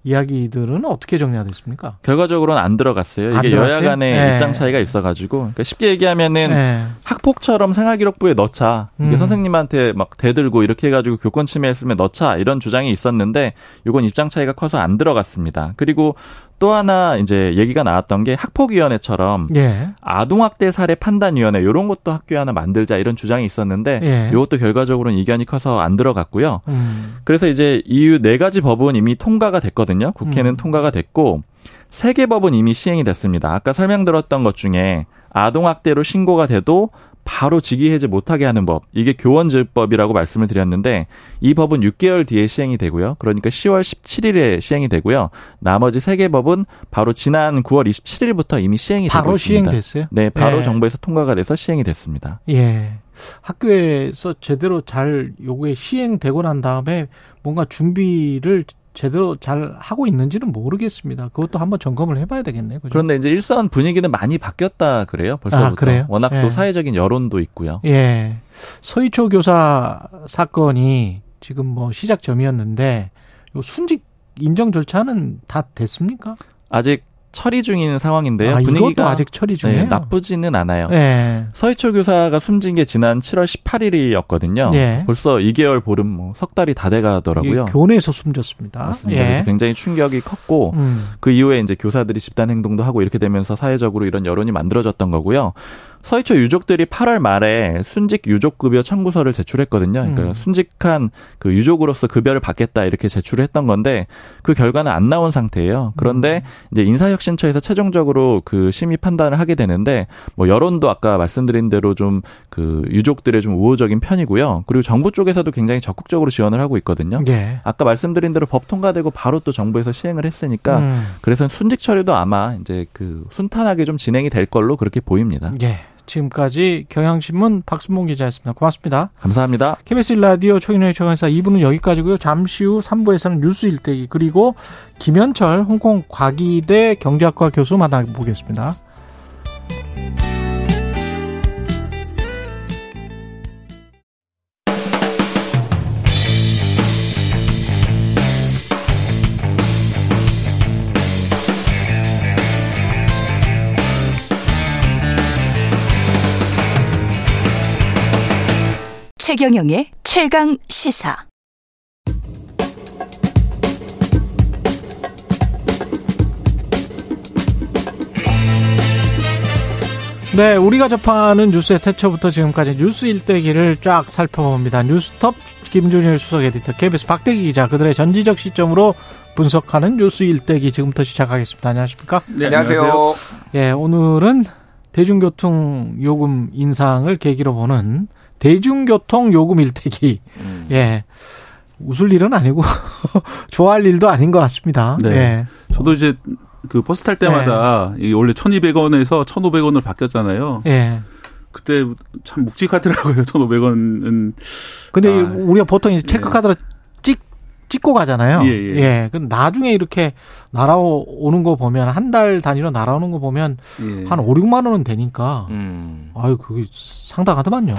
이야기들은 어떻게 정리가 됐습니까? 결과적으로는 안 들어갔어요. 이게 안 여야 간의 네. 입장 차이가 있어가지고 그러니까 쉽게 얘기하면은 네. 학폭처럼 생활기록부에 넣자. 이게 음. 선생님한테 막 대들고 이렇게 해가지고 교권 침해했으면 넣자 이런 주장이 있었는데 이건 입장 차이가 커서 안 들어갔습니다. 그리고 또 하나 이제 얘기가 나왔던 게 학폭위원회처럼 예. 아동학대 사례 판단위원회 이런 것도 학교에 하나 만들자 이런 주장이 있었는데 예. 이것도 결과적으로는 이견이 커서 안 들어갔고요. 음. 그래서 이제 이유 네 가지 법은 이미 통과가 됐거든요. 국회는 음. 통과가 됐고 세 개 법은 이미 시행이 됐습니다. 아까 설명드렸던 것 중에 아동학대로 신고가 돼도 바로 직위 해제 못하게 하는 법. 이게 교원질법이라고 말씀을 드렸는데 이 법은 6개월 뒤에 시행이 되고요. 그러니까 10월 17일에 시행이 되고요. 나머지 3개 법은 바로 지난 9월 27일부터 이미 시행이 되고 있습니다. 시행됐어요? 네, 바로 예. 정부에서 통과가 돼서 시행이 됐습니다. 예. 학교에서 제대로 잘 요게 시행되고 난 다음에 뭔가 준비를 제대로 잘 하고 있는지는 모르겠습니다. 그것도 한번 점검을 해봐야 되겠네요. 그죠? 그런데 이제 일선 분위기는 많이 바뀌었다 그래요. 벌써부터. 아, 그래요? 워낙 예. 또 사회적인 여론도 있고요. 예. 서희초 교사 사건이 지금 뭐 시작점이었는데 요 순직 인정 절차는 다 됐습니까? 아직 처리 중인 상황인데요. 아, 분위기가 아직 처리 중이에요. 네, 나쁘지는 않아요. 네. 서희초 교사가 숨진 게 지난 7월 18일이었거든요. 네. 벌써 2개월 보름 뭐 석 달이 다 돼가더라고요. 교내에서 숨졌습니다. 맞습니다. 예. 그래서 굉장히 충격이 컸고 음. 그 이후에 이제 교사들이 집단 행동도 하고 이렇게 되면서 사회적으로 이런 여론이 만들어졌던 거고요. 서희초 유족들이 8월 말에 순직 유족급여 청구서를 제출했거든요. 그러니까 음. 순직한 그 유족으로서 급여를 받겠다 이렇게 제출을 했던 건데 그 결과는 안 나온 상태예요. 그런데 음. 이제 인사혁신처에서 최종적으로 그 심의 판단을 하게 되는데 뭐 여론도 아까 말씀드린 대로 좀 그 유족들의 좀 우호적인 편이고요. 그리고 정부 쪽에서도 굉장히 적극적으로 지원을 하고 있거든요. 예. 아까 말씀드린 대로 법 통과되고 바로 또 정부에서 시행을 했으니까 음. 그래서 순직 처리도 아마 이제 그 순탄하게 좀 진행이 될 걸로 그렇게 보입니다. 예. 지금까지 경향신문 박순봉 기자였습니다. 고맙습니다. 감사합니다. KBS 라디오 초인의 최강사 2부는 여기까지고요. 잠시 후 3부에서는 뉴스 일대기 그리고 김현철 홍콩 과기대 경제학과 교수 만나보겠습니다. 최경영의 최강 시사. 네, 우리가 접하는 뉴스의 태초부터 지금까지 뉴스 일대기를 쫙 살펴봅니다. 뉴스톱 김준일 수석 에디터, KBS 박대기 기자, 그들의 전지적 시점으로 분석하는 뉴스 일대기 지금부터 시작하겠습니다. 안녕하십니까? 네, 안녕하세요. 예, 오늘은 대중교통 요금 인상을 계기로 보는 대중교통 요금 일대기. 음. 예. 웃을 일은 아니고 좋아할 일도 아닌 것 같습니다. 네. 예. 저도 이제 그 버스 탈 때마다 네. 원래 1,200원에서 1,500원으로 바뀌었잖아요. 예. 그때 참 묵직하더라고요. 1,500원은. 근데 아, 우리가 보통 이제 체크카드로 찍 찍고 가잖아요. 예, 예. 예. 그 나중에 이렇게 날아오는 거 보면 한 달 단위로 날아오는 거 보면 예. 한 5, 6만 원은 되니까 음. 아유, 그게 상당하더만요.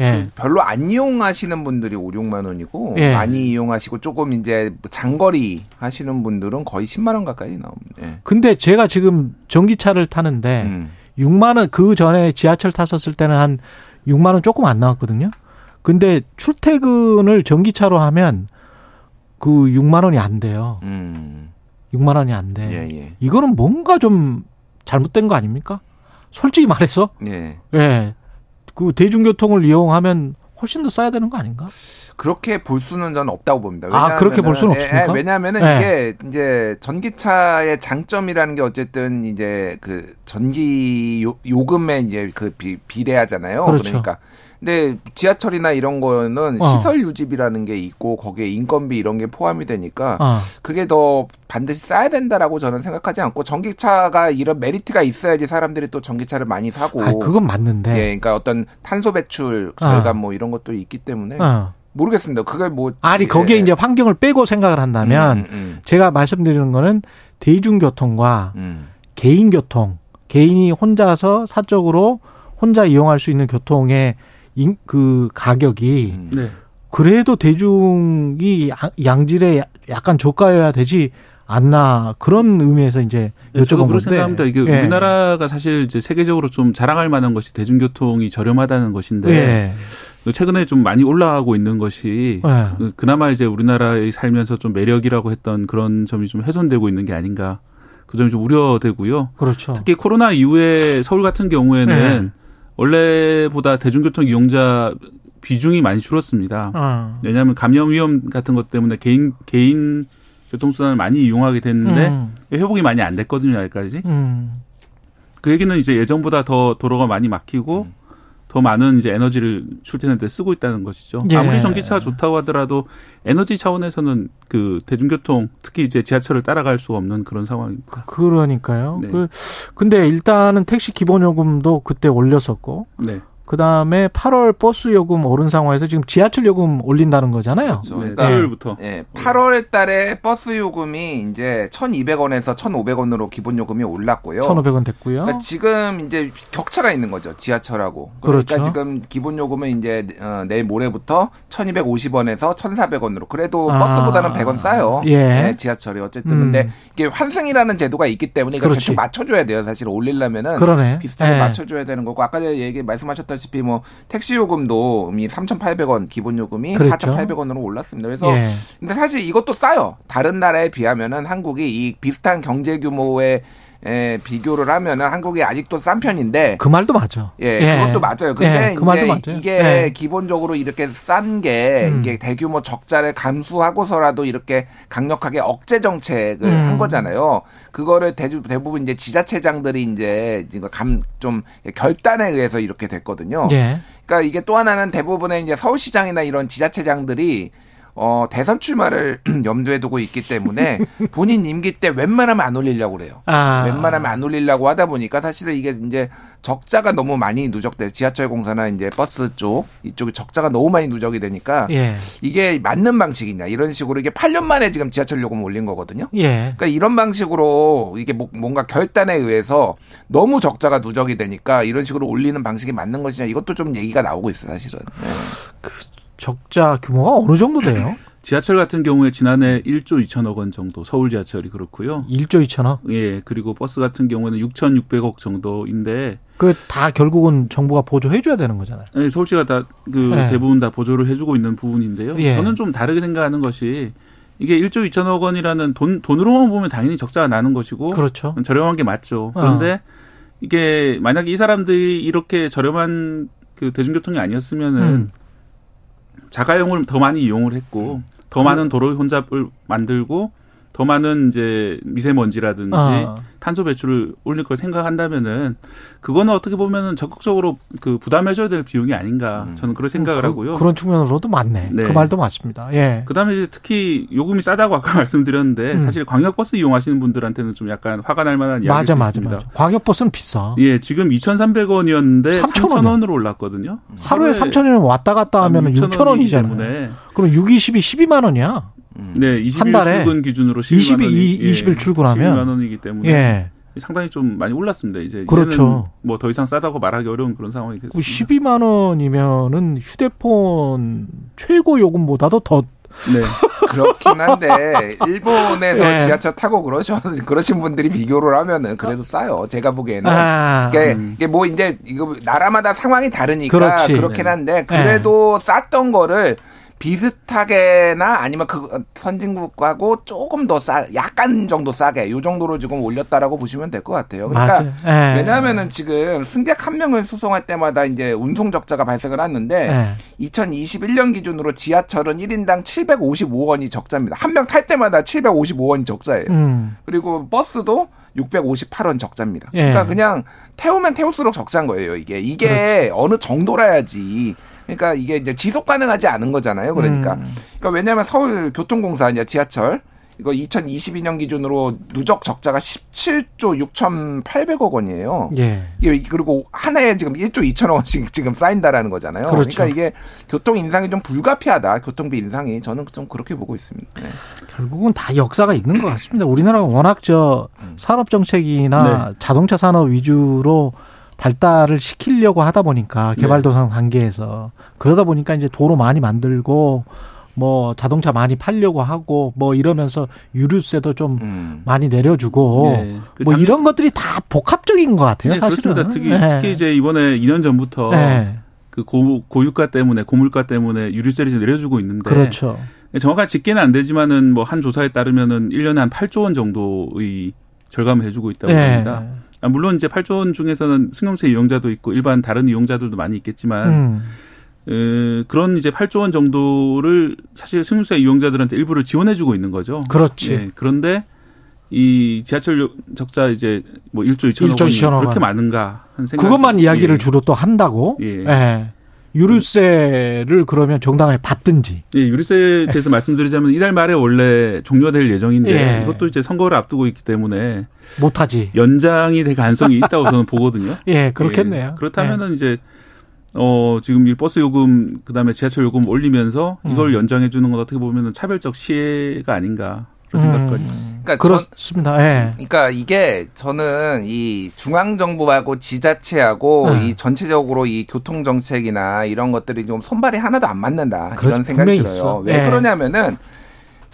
예. 별로 안 이용하시는 분들이 5, 6만 원이고 예. 많이 이용하시고 조금 이제 장거리 하시는 분들은 거의 10만 원 가까이 나옵니다. 예. 근데 제가 지금 전기차를 타는데 음. 6만 원 그 전에 지하철 탔었을 때는 한 6만 원 조금 안 나왔거든요. 근데 출퇴근을 전기차로 하면 그 6만 원이 안 돼요. 음. 6만 원이 안 돼. 예, 예. 이거는 뭔가 좀 잘못된 거 아닙니까? 솔직히 말해서. 예. 예. 그 대중교통을 이용하면 훨씬 더 써야 되는 거 아닌가? 그렇게 볼 수는 저는 없다고 봅니다. 아, 그렇게 볼 수는 없습니까? 예, 왜냐하면은 네. 이게 이제 전기차의 장점이라는 게 어쨌든 이제 그 전기 요, 요금에 이제 그 비, 비례하잖아요. 그렇죠. 그러니까 근데 지하철이나 이런 거는 어. 시설 유지비라는 게 있고 거기에 인건비 이런 게 포함이 되니까 어. 그게 더 반드시 쌓야 된다라고 저는 생각하지 않고 전기차가 이런 메리트가 있어야지 사람들이 또 전기차를 많이 사고. 아, 그건 맞는데. 예, 그러니까 어떤 탄소 배출 절감 어. 뭐 이런 것도 있기 때문에. 어. 모르겠습니다. 그게 뭐 아니 거기에 이제 환경을 빼고 생각을 한다면 음, 음. 제가 말씀드리는 거는 대중교통과 음. 개인 교통, 개인이 혼자서 사적으로 혼자 이용할 수 있는 교통의 인, 그 가격이 음. 네. 그래도 대중이 양질의 약간 저가여야 되지 않나 그런 의미에서 이제 네, 여쭤본 건데. 생각합니다. 이게 예. 우리나라가 사실 이제 세계적으로 좀 자랑할 만한 것이 대중교통이 저렴하다는 것인데 예. 최근에 좀 많이 올라가고 있는 것이 예. 그 그나마 이제 우리나라에 살면서 좀 매력이라고 했던 그런 점이 좀 훼손되고 있는 게 아닌가 그 점이 좀 우려되고요. 그렇죠. 특히 코로나 이후에 서울 같은 경우에는 예. 원래보다 대중교통 이용자 비중이 많이 줄었습니다. 어. 왜냐하면 감염 위험 같은 것 때문에 개인 개인 교통수단을 많이 이용하게 됐는데 음. 회복이 많이 안 됐거든요, 여기까지. 음. 그 얘기는 이제 예전보다 더 도로가 많이 막히고 음. 더 많은 이제 에너지를 출퇴근할 때 쓰고 있다는 것이죠. 예. 아무리 전기차가 좋다고 하더라도 에너지 차원에서는 그 대중교통 특히 이제 지하철을 따라갈 수가 없는 그런 상황입니다. 그러니까요. 네. 그 근데 일단은 택시 기본 요금도 그때 올렸었고 네. 그 다음에 8월 버스 요금 오른 상황에서 지금 지하철 요금 올린다는 거잖아요. 그렇죠. 네, 그러니까. 예, 8월 달에 버스 요금이 이제 1,200원에서 1,500원으로 기본 요금이 올랐고요. 1,500원 됐고요. 그러니까 지금 이제 격차가 있는 거죠. 지하철하고. 그러니까 그렇죠. 지금 기본 요금은 이제 어, 내일 모레부터 1,250원에서 1,400원으로. 그래도 아. 버스보다는 100원 싸요. 예. 네, 지하철이 어쨌든 음. 근데 이게 환승이라는 제도가 있기 때문에 이걸 대충 맞춰 줘야 돼요. 사실 올리려면은 그러네. 비슷하게 예. 맞춰 줘야 되는 거고 아까 얘기 말씀하셨던 아시다시피 뭐 택시 요금도 이미 3,800원 기본 요금이 그렇죠. 4,800원으로 올랐습니다. 그래서 예. 근데 사실 이것도 싸요. 다른 나라에 비하면은 한국이 이 비슷한 경제 규모의 에, 비교를 하면은 한국이 아직도 싼 편인데 그 말도 맞죠. 예, 예. 그것도 맞아요. 근데 예, 그 이제 맞죠. 이게 예. 기본적으로 이렇게 싼게 음. 이게 대규모 적자를 감수하고서라도 이렇게 강력하게 억제 정책을 음. 한 거잖아요. 그거를 대주, 대부분 이제 지자체장들이 이제 이거 감좀 결단에 의해서 이렇게 됐거든요. 예. 그러니까 이게 또 하나는 대부분의 이제 서울시장이나 이런 지자체장들이 어, 대선 출마를 염두에 두고 있기 때문에 본인 임기 때 웬만하면 안 올리려고 그래요. 아. 웬만하면 안 올리려고 하다 보니까 사실은 이게 이제 적자가 너무 많이 누적돼 지하철 공사나 이제 버스 쪽 이쪽에 적자가 너무 많이 누적이 되니까 예. 이게 맞는 방식이냐 이런 식으로 이게 8년 만에 지금 지하철 요금 올린 거거든요. 예. 그러니까 이런 방식으로 이게 뭐, 뭔가 결단에 의해서 너무 적자가 누적이 되니까 이런 식으로 올리는 방식이 맞는 것이냐 이것도 좀 얘기가 나오고 있어 요 사실은. 네. 그 적자 규모가 어느 정도 돼요? 지하철 같은 경우에 지난해 1조 2천억 원 정도 서울 지하철이 그렇고요. 1조 2천억? 예. 그리고 버스 같은 경우에는 6,600억 정도인데 그 다 결국은 정부가 보조해 줘야 되는 거잖아요. 네, 서울시가 다그 네. 대부분 다 보조를 해 주고 있는 부분인데요. 예. 저는 좀 다르게 생각하는 것이 이게 1조 2천억 원이라는 돈 돈으로만 보면 당연히 적자가 나는 것이고 그렇죠. 저렴한 게 맞죠. 그런데 어. 이게 만약에 이 사람들이 이렇게 저렴한 그 대중교통이 아니었으면은 음. 자가용을 더 많이 이용을 했고 더 많은 도로 혼잡을 만들고 더 많은 이제 미세먼지라든지 아. 탄소 배출을 올릴 걸 생각한다면은 그거는 어떻게 보면은 적극적으로 그 부담해줘야 될 비용이 아닌가 음. 저는 그런 생각을 그, 하고요. 그런 측면으로도 맞네. 네. 그 말도 맞습니다. 예. 그다음에 이제 특히 요금이 싸다고 아까 말씀드렸는데 음. 사실 광역버스 이용하시는 분들한테는 좀 약간 화가 날 만한 이야기가 맞아, 맞아, 있습니다. 맞아. 광역버스는 비싸. 예, 지금 2,300원이었는데 3,000원으로 올랐거든요. 하루에 3,000원이면 왔다 갔다 하면 6,000원이잖아요. 그럼 6, 20이 12만 원이야. 음. 네, 20일 출근 기준으로 12만 20일, 원이 20일 예, 출근하면 12만 원이기 때문에 예. 상당히 좀 많이 올랐습니다. 이제 그렇죠. 뭐 더 이상 싸다고 말하기 어려운 그런 상황이 됐습니다. 12만 원이면은 휴대폰 최고 요금보다도 더 네. 그렇긴 한데 일본에서 네. 지하철 타고 그러셔 그러신 분들이 비교를 하면은 그래도 싸요. 제가 보기에는 아, 이게, 음. 이게 뭐 이제 이거 나라마다 상황이 다르니까 그렇지. 그렇긴 한데 그래도 네. 쌌던 거를 비슷하게나 아니면 그 선진국하고 조금 더 싸, 약간 정도 싸게 요 정도로 지금 올렸다라고 보시면 될 것 같아요. 그러니까 예. 왜냐하면은 지금 승객 한 명을 수송할 때마다 이제 운송 적자가 발생을 하는데 예. 2021년 기준으로 지하철은 1인당 755원이 적자입니다. 한 명 탈 때마다 755원이 적자예요. 음. 그리고 버스도 658원 적자입니다. 예. 그러니까 그냥 태우면 태울수록 적자인 거예요, 이게. 이게 그렇죠. 어느 정도라야지 그러니까 이게 이제 지속 가능하지 않은 거잖아요. 그러니까. 음. 그러니까 왜냐하면 서울 교통공사 이제 지하철 이거 2022년 기준으로 누적 적자가 17조 6,800억 원이에요. 예. 이게 그리고 하나에 지금 1조 2천억 원씩 지금 쌓인다라는 거잖아요. 그렇죠. 그러니까 이게 교통 인상이 좀 불가피하다. 교통비 인상이 저는 좀 그렇게 보고 있습니다. 네. 결국은 다 역사가 있는 것 같습니다. 우리나라가 워낙 저 산업 정책이나 네. 자동차 산업 위주로 발달을 시키려고 하다 보니까 네. 개발도상 단계에서 그러다 보니까 이제 도로 많이 만들고 뭐 자동차 많이 팔려고 하고 뭐 이러면서 유류세도 좀 음. 많이 내려주고 네. 그뭐 작... 이런 것들이 다 복합적인 것 같아요. 네, 사실은 특히, 네. 특히 이제 이번에 2년 전부터 네. 그 고, 고유가 때문에 고물가 때문에 유류세를 좀 내려주고 있는데 그렇죠. 정확한 집계는 안 되지만은 뭐 한 조사에 따르면은 1년에 한 8조 원 정도의 절감을 해주고 있다고 네. 합니다. 아, 물론 이제 8조 원 중에서는 승용차 이용자도 있고 일반 다른 이용자들도 많이 있겠지만 음. 에, 그런 이제 8조 원 정도를 사실 승용차 이용자들한테 일부를 지원해주고 있는 거죠. 그렇지. 예, 그런데 이 지하철 적자 이제 뭐 1조 2천억 1조 원이 2천억 그렇게 많은가 한 생각. 그것만 이야기를 예. 주로 또 한다고. 예. 예. 유류세를 그러면 정당하게 받든지. 예, 유류세에 대해서 말씀드리자면 이달 말에 원래 종료될 예정인데 예. 이것도 이제 선거를 앞두고 있기 때문에 못하지. 연장이 될 가능성이 있다고 저는 보거든요. 예, 그렇겠네요. 예, 그렇다면은 예. 이제 어 지금 이 버스 요금 그다음에 지하철 요금 올리면서 이걸 음. 연장해 주는 건 어떻게 보면은 차별적 시혜가 아닌가 생각까지. 음. 그러니까 그렇습니다. 예. 그러니까 이게 저는 이 중앙 정부하고 지자체하고 네. 이 전체적으로 이 교통 정책이나 이런 것들이 좀 손발이 하나도 안 맞는다 그런 생각이 들어요. 있어. 왜 예. 그러냐면은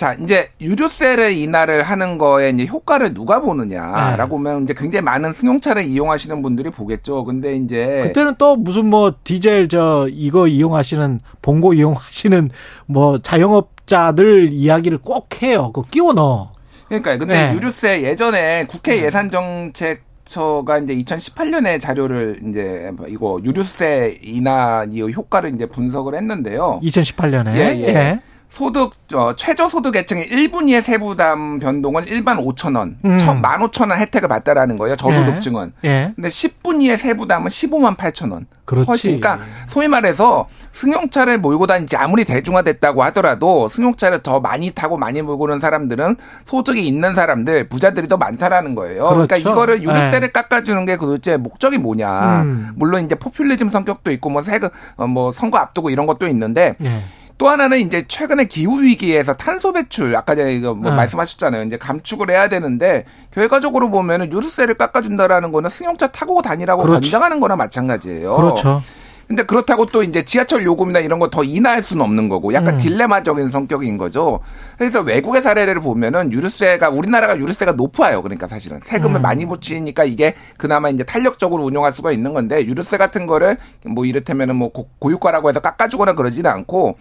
자, 이제 유류세를 인하를 하는 거에 이제 효과를 누가 보느냐라고 네. 보면 이제 굉장히 많은 승용차를 이용하시는 분들이 보겠죠. 근데 이제 그때는 또 무슨 뭐 디젤 저 이거 이용하시는 봉고 이용하시는 뭐 자영업 자들 이야기를 꼭 해요. 그 끼워 넣어. 그러니까 근데 네. 유류세 예전에 국회 네. 예산 정책 처가 이제 2018년에 자료를 이제 이거 유류세 인하 이 효과를 이제 분석을 했는데요. 2018년에 예, 예. 예. 소득 어, 최저 소득 계층의 1분위의 세부담 변동은 일반 5천 원, 음. 15,000원 혜택을 받다라는 거예요. 저소득층은. 예. 예. 근데 10분위의 세부담은 15만 8천 원. 그렇지. 훨씬 그러니까 소위 말해서 승용차를 몰고 다니지 아무리 대중화됐다고 하더라도 승용차를 더 많이 타고 많이 몰고 오는 사람들은 소득이 있는 사람들, 부자들이 더 많다라는 거예요. 그러니까 그렇죠. 그러니까 이거를 유류세를 예. 깎아주는 게 도대체 목적이 뭐냐. 음. 물론 이제 포퓰리즘 성격도 있고 뭐 세금 어, 뭐 선거 앞두고 이런 것도 있는데. 예. 또 하나는 이제 최근에 기후 위기에서 탄소 배출 아까 전에 이거 뭐 네. 말씀하셨잖아요. 이제 감축을 해야 되는데 결과적으로 보면은 유류세를 깎아준다라는 거는 승용차 타고 다니라고 그렇지. 권장하는 거나 마찬가지예요. 그렇죠. 근데 그렇다고 또 이제 지하철 요금이나 이런 거 더 인하할 수는 없는 거고 약간 음. 딜레마적인 성격인 거죠. 그래서 외국의 사례를 보면은 유류세가 우리나라가 유류세가 높아요. 그러니까 사실은 세금을 음. 많이 붙이니까 이게 그나마 이제 탄력적으로 운용할 수가 있는 건데 유류세 같은 거를 뭐 이를테면은 뭐 고유가라고 해서 깎아주거나 그러지는 않고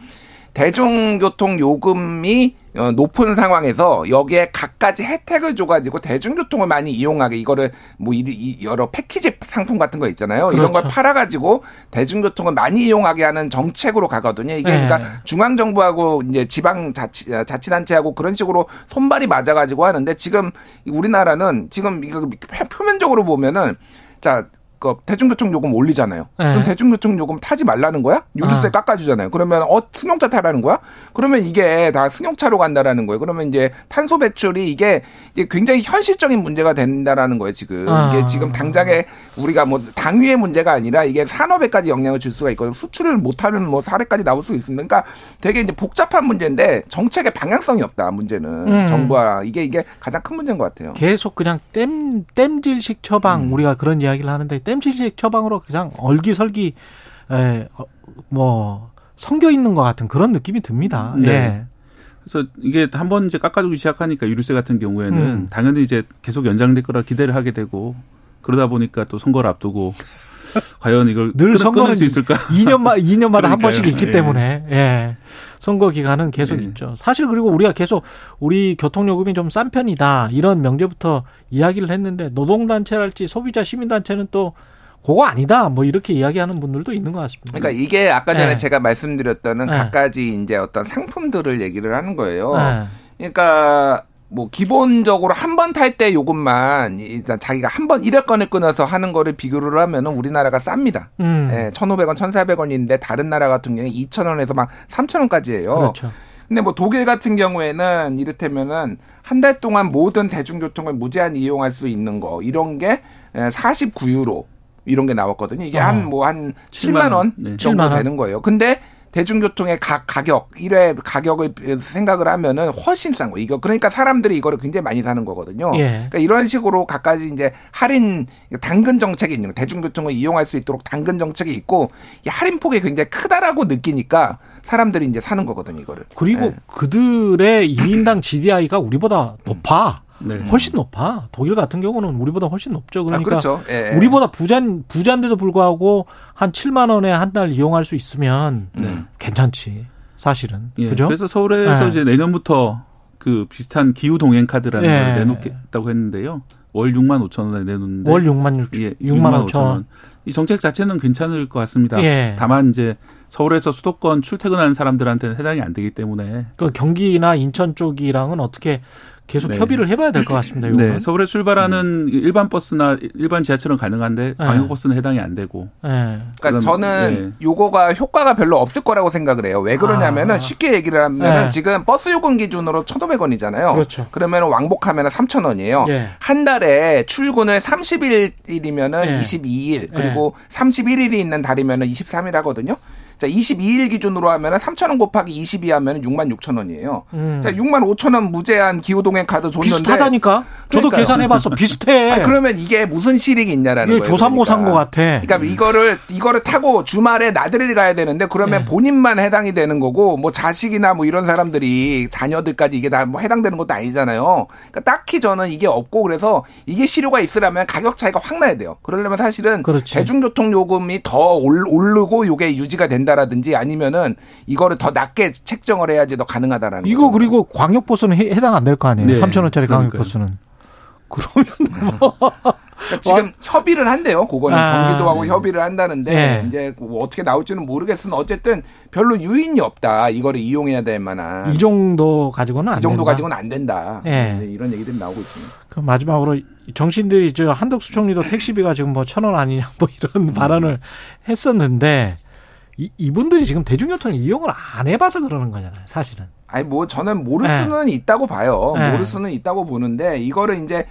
대중교통 요금이 어, 높은 상황에서 여기에 갖가지 혜택을 줘가지고 대중교통을 많이 이용하게 이거를 뭐 여러 패키지 상품 같은 거 있잖아요. 그렇죠. 이런 걸 그렇죠. 팔아가지고 대중교통을 많이 이용하게 하는 정책으로 가거든요. 이게 네. 그러니까 중앙 정부하고 이제 지방 자치 자치단체하고 그런 식으로 손발이 맞아가지고 하는데 지금 우리나라는 지금 이거 표면적으로 보면은 자 그 대중교통 요금 올리잖아요. 네. 그럼 대중교통 요금 타지 말라는 거야? 유류세 아. 깎아주잖아요. 그러면 어 승용차 타라는 거야? 그러면 이게 다 승용차로 간다라는 거예요. 그러면 이제 탄소 배출이 이게, 굉장히 현실적인 문제가 된다라는 거예요. 지금 아. 이게 지금 당장에 우리가 뭐 당위의 문제가 아니라 이게 산업에까지 영향을 줄 수가 있거든요. 수출을 못하는 뭐 사례까지 나올 수 있습니다. 그러니까 되게 이제 복잡한 문제인데 정책의 방향성이 없다. 문제는 음. 정부와 이게 이게 가장 큰 문제인 것 같아요. 계속 그냥 땜 땜질식 처방 음. 우리가 그런 이야기를 하는데. 땜질식 처방으로 그냥 얼기설기 에, 어, 뭐 성겨 있는 것 같은 그런 느낌이 듭니다. 네. 예. 그래서 이게 한 번 이제 깎아주기 시작하니까 유류세 같은 경우에는 음. 당연히 이제 계속 연장될 거라 기대를 하게 되고 그러다 보니까 또 선거를 앞두고 과연 이걸 늘 선거를 수 있을까? 2년마 2년마다 한 번씩 있기 예. 때문에 예. 선거 기간은 계속 예. 있죠. 사실 그리고 우리가 계속 우리 교통요금이 좀 싼 편이다 이런 명제부터 이야기를 했는데 노동단체랄지 소비자 시민단체는 또 그거 아니다. 뭐 이렇게 이야기하는 분들도 있는 것 같습니다. 그러니까 이게 아까 전에 네. 제가 말씀드렸던 네. 갖가지 이제 어떤 상품들을 얘기를 하는 거예요. 네. 그러니까 뭐 기본적으로 한 번 탈 때 요금만 일단 자기가 한번 일회권을 끊어서 하는 거를 비교를 하면은 우리나라가 쌉니다. 음. 예, 1,500원, 1,400원인데 다른 나라 같은 경우에 2,000원에서 막 3,000원까지예요. 그렇죠. 근데 뭐 독일 같은 경우에는 이를테면은 한 달 동안 모든 대중교통을 무제한 이용할 수 있는 거 이런 게 49유로 이런 게 나왔거든요. 이게 어. 한뭐한 뭐 7만 원 네. 정도 7만 원? 되는 거예요. 근데 대중교통의 가, 가격, 1회 가격을 생각을 하면은 훨씬 싼 거. 이거 그러니까 사람들이 이거를 굉장히 많이 사는 거거든요. 예. 그러니까 이런 식으로 갖가지 이제 할인 당근 정책이 있는 거. 대중교통을 이용할 수 있도록 당근 정책이 있고 이 할인 폭이 굉장히 크다라고 느끼니까 사람들이 이제 사는 거거든요, 이거를. 그리고 예. 그들의 1인당 GDI가 우리보다 높아. 네. 훨씬 높아. 독일 같은 경우는 우리보다 훨씬 높죠. 그러니까 아, 그렇죠. 예, 예. 우리보다 부잔 부잔데도 불구하고 한 7만 원에 한 달 이용할 수 있으면 네. 괜찮지. 사실은. 예. 그죠? 그래서 서울에서 예. 이제 내년부터 그 비슷한 기후 동행 카드라는 걸 예. 내놓겠다고 했는데요. 월 6만 5천 원에 내놓는데 월 6만 6, 예, 6만 5천 원. 이 정책 자체는 괜찮을 것 같습니다. 예. 다만 이제 서울에서 수도권 출퇴근하는 사람들한테는 해당이 안 되기 때문에 그 경기나 인천 쪽이랑은 어떻게 계속 네. 협의를 해봐야 될 것 같습니다. 이거는. 네, 서울에 출발하는 음. 일반 버스나 일반 지하철은 가능한데 네. 광역 버스는 해당이 안 되고. 네. 그러니까 저는 네. 요거가 효과가 별로 없을 거라고 생각을 해요. 왜 그러냐면은 아. 쉽게 얘기를 하면은 네. 지금 버스 요금 기준으로 1,500원이잖아요. 그렇죠. 그러면 왕복하면 3,000원이에요. 예. 한 달에 출근을 30일이면은 예. 22일 그리고 예. 31일이 있는 달이면은 23일 하거든요. 자, 22일 기준으로 하면은 3,000원 곱하기 22 하면은 6만 6천 원이에요. 음. 자, 6만 5천 원 무제한 기후동행 카드 줬는데 비슷하다니까. 저도 계산해 봤어. 비슷해. 아니, 그러면 이게 무슨 실익이 있냐라는 거예요. 조삼모 그러니까. 산것 같아. 그러니까 음. 이거를 이거를 타고 주말에 나들이 가야 되는데 그러면 네. 본인만 해당이 되는 거고 뭐 자식이나 뭐 이런 사람들이 자녀들까지 이게 다 뭐 해당되는 것도 아니잖아요. 그러니까 딱히 저는 이게 없고 그래서 이게 실효가 있으려면 가격 차이가 확 나야 돼요. 그러려면 사실은 그렇지. 대중교통 요금이 더 오르고 요게 유지가 된다. 된다라든지 아니면은 이거를 더 낮게 책정을 해야지 더 가능하다라는 이거 거죠. 그리고 광역 버스는 해당 안 될 거 아니에요. 네. 3천 원짜리 광역 버스는. 그러면 뭐 그러니까 지금 협의를 한대요. 그거는 아, 경기도하고 네. 협의를 한다는데 네. 이제 뭐 어떻게 나올지는 모르겠으나 어쨌든 별로 유인이 없다. 이거를 이용해야 될 만한 이 정도 가지고는 이 정도 된다. 가지고는 안 된다. 네. 이런 얘기들이 나오고 있습니다. 그럼 마지막으로 정신들이 저 한덕수 총리도 택시비가 지금 뭐 천 원 아니냐 뭐 이런 음. 발언을 했었는데 이, 이분들이 지금 대중교통 이용을 안 해봐서 그러는 거잖아요, 사실은. 아니 뭐 저는 모를 네. 수는 네. 있다고 봐요. 네. 모를 수는 있다고 보는데 이거를 이제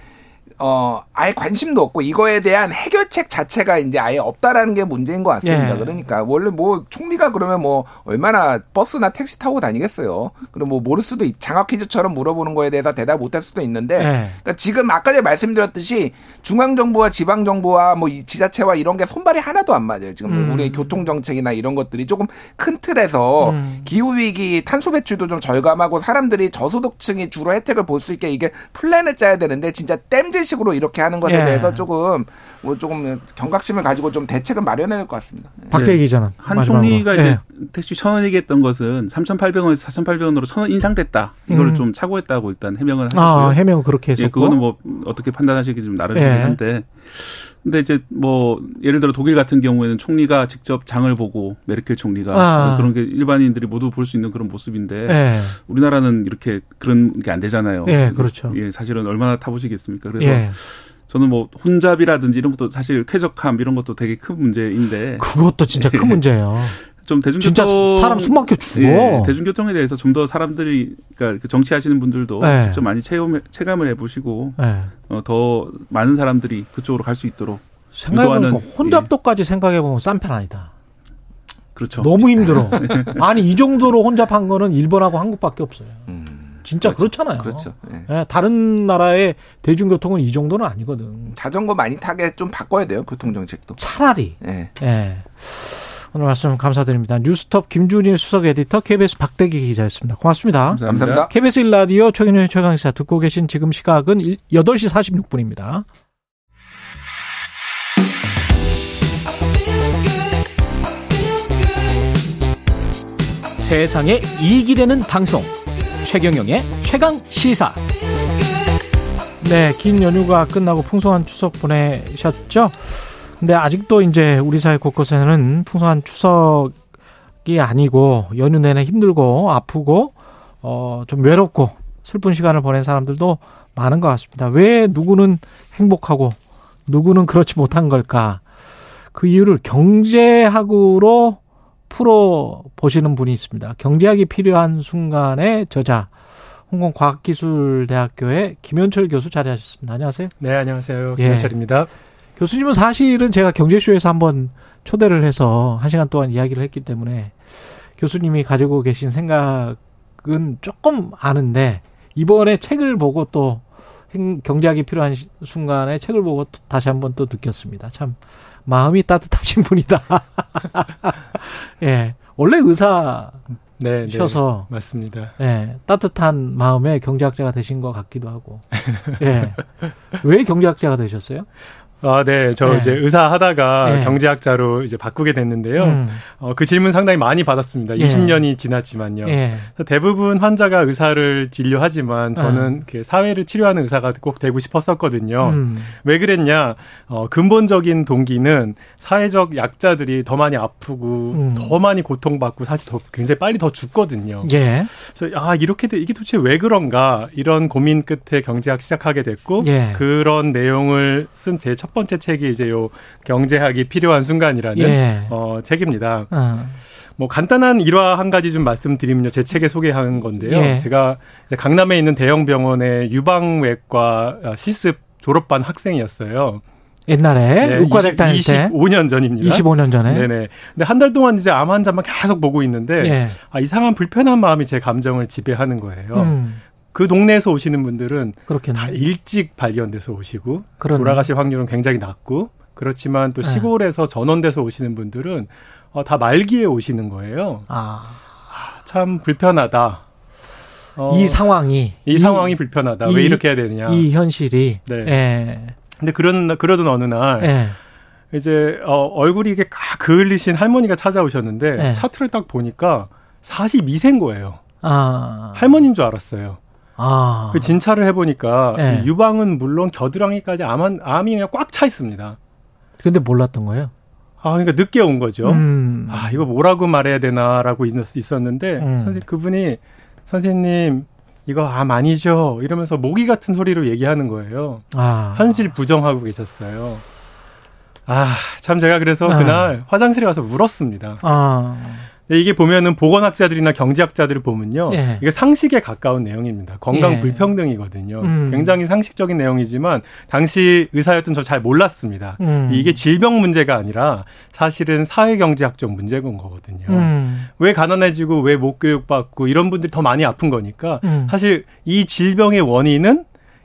어, 아예 관심도 없고 이거에 대한 해결책 자체가 이제 아예 없다라는 게 문제인 것 같습니다. 예. 그러니까 원래 뭐 총리가 그러면 뭐 얼마나 버스나 택시 타고 다니겠어요. 그럼 뭐 모를 수도 있, 장학 퀴즈처럼 물어보는 거에 대해서 대답 못할 수도 있는데 예. 그러니까 지금 아까 전에 말씀드렸듯이 중앙 정부와 지방 정부와 뭐 지자체와 이런 게 손발이 하나도 안 맞아요. 지금 음. 우리의 교통 정책이나 이런 것들이 조금 큰 틀에서 음. 기후 위기 탄소 배출도 좀 절감하고 사람들이 저소득층이 주로 혜택을 볼 수 있게 이게 플랜을 짜야 되는데 진짜 땜질 식으로 이렇게 하는 것에 예. 대해서 조금 뭐 조금 경각심을 가지고 좀 대책을 마련해야 될 것 같습니다. 박대 기자는 네. 한 총리가 이제 네. 택시 천 원 얘기했던 것은 3,800원에서 4,800원으로 천 원 인상됐다. 이거를 음. 좀 착오했다고 일단 해명을 하셨고요. 아, 해명 그렇게 해서 예, 그거는 뭐 어떻게 판단하시기 좀 나름이긴 예. 한데 근데 이제 뭐 예를 들어 독일 같은 경우에는 총리가 직접 장을 보고 메르켈 총리가 아. 그런 게 일반인들이 모두 볼 수 있는 그런 모습인데 예. 우리나라는 이렇게 그런 게 안 되잖아요. 예, 그렇죠. 예, 사실은 얼마나 타보시겠습니까? 그래서 예. 저는 뭐 혼잡이라든지 이런 것도 사실 쾌적함 이런 것도 되게 큰 문제인데 그것도 진짜 큰 문제예요. 좀 대중교통 진짜 사람 숨 막혀 죽어. 예, 대중교통에 대해서 좀 더 사람들이 그러니까 그 정치하시는 분들도 네. 직접 많이 체험 체감을 해보시고 네. 어, 더 많은 사람들이 그쪽으로 갈 수 있도록 생각해보면 혼잡도까지 예. 생각해보면 싼 편 아니다. 그렇죠. 너무 힘들어. 아니 이 정도로 혼잡한 거는 일본하고 한국밖에 없어요. 음. 진짜 그렇죠. 그렇잖아요. 그렇죠. 네. 네, 다른 나라의 대중교통은 이 정도는 아니거든. 자전거 많이 타게 좀 바꿔야 돼요. 교통 정책도. 차라리. 네. 네. 오늘 말씀 감사드립니다. 뉴스톱 김준일 수석 에디터 KBS 박대기 기자였습니다. 고맙습니다. 감사합니다. KBS 일라디오 최경영의 최강시사 듣고 계신 지금 시각은 8시 46분입니다. 세상에 이익이 되는 방송 최경영의 최강 시사. 네, 긴 연휴가 끝나고 풍성한 추석 보내셨죠? 근데 아직도 이제 우리 사회 곳곳에는 풍성한 추석이 아니고 연휴 내내 힘들고 아프고 어 좀 외롭고 슬픈 시간을 보낸 사람들도 많은 것 같습니다. 왜 누구는 행복하고 누구는 그렇지 못한 걸까? 그 이유를 경제학으로 풀어 보시는 분이 있습니다. 경제학이 필요한 순간의 저자 홍콩 과학기술대학교의 김현철 교수 자리하셨습니다. 안녕하세요. 네, 안녕하세요. 예. 김현철입니다. 예. 교수님은 사실은 제가 경제쇼에서 한번 초대를 해서 한 시간 동안 이야기를 했기 때문에 교수님이 가지고 계신 생각은 조금 아는데 이번에 책을 보고 또 경제학이 필요한 순간에 책을 보고 다시 한번 또 느꼈습니다. 참 마음이 따뜻하신 분이다. 예. 원래 의사 네, 셔서 네, 맞습니다. 예, 따뜻한 마음의 경제학자가 되신 것 같기도 하고. 예. 왜 경제학자가 되셨어요? 아, 네. 저 네. 이제 의사 하다가 네. 경제학자로 이제 바꾸게 됐는데요. 음. 어, 그 질문 상당히 많이 받았습니다. 예. 20년이 지났지만요. 예. 대부분 환자가 의사를 진료하지만 저는 음. 사회를 치료하는 의사가 꼭 되고 싶었었거든요. 음. 왜 그랬냐? 어, 근본적인 동기는 사회적 약자들이 더 많이 아프고 음. 더 많이 고통받고 사실 더 굉장히 빨리 더 죽거든요. 예. 그래서 아, 이렇게 돼 이게 도대체 왜 그런가? 이런 고민 끝에 경제학 시작하게 됐고 예. 그런 내용을 쓴제 첫첫 번째 책이 이제 요 경제학이 필요한 순간이라는 예. 어, 책입니다. 어. 뭐 간단한 일화 한 가지 좀 말씀드리면요. 제 책에 소개한 건데요. 예. 제가 강남에 있는 대형 병원의 유방외과 실습 졸업반 학생이었어요. 옛날에 네, 의과대학 다닐 때 25년 전입니다. 25년 전에. 네네. 근데 한 달 동안 이제 암 환자만 계속 보고 있는데 예. 아, 이상한 불편한 마음이 제 감정을 지배하는 거예요. 음. 그 동네에서 오시는 분들은 그렇겠네. 다 일찍 발견돼서 오시고 그러네. 돌아가실 확률은 굉장히 낮고 그렇지만 또 네. 시골에서 전원돼서 오시는 분들은 어, 다 말기에 오시는 거예요. 아. 아 참 불편하다. 어, 이 상황이 이, 이 상황이 불편하다. 이, 왜 이렇게 해야 되느냐? 이 현실이. 네. 예. 근데 그런 그러던 어느 날 예. 이제 어, 얼굴이 이게 까 그을리신 할머니가 찾아오셨는데 예. 차트를 딱 보니까 42세인 거예요. 아. 할머니인 줄 알았어요. 아. 그 진찰을 해보니까 네. 유방은 물론 겨드랑이까지 암, 암이 그냥 꽉 차 있습니다. 근데 몰랐던 거예요? 아, 그러니까 늦게 온 거죠. 음. 아, 이거 뭐라고 말해야 되나라고 있었는데, 음. 선생님, 그분이, 선생님, 이거 암 아니죠? 이러면서 모기 같은 소리로 얘기하는 거예요. 아. 현실 부정하고 계셨어요. 아, 참 제가 그래서 아. 그날 화장실에 가서 울었습니다. 아. 이게 보면은 보건학자들이나 경제학자들을 보면요. 예. 이게 상식에 가까운 내용입니다. 건강 예. 불평등이거든요. 음. 굉장히 상식적인 내용이지만 당시 의사였던 저 잘 몰랐습니다. 음. 이게 질병 문제가 아니라 사실은 사회경제학적 문제인 거거든요. 음. 왜 가난해지고 왜 못 교육받고 이런 분들이 더 많이 아픈 거니까 음. 사실 이 질병의 원인은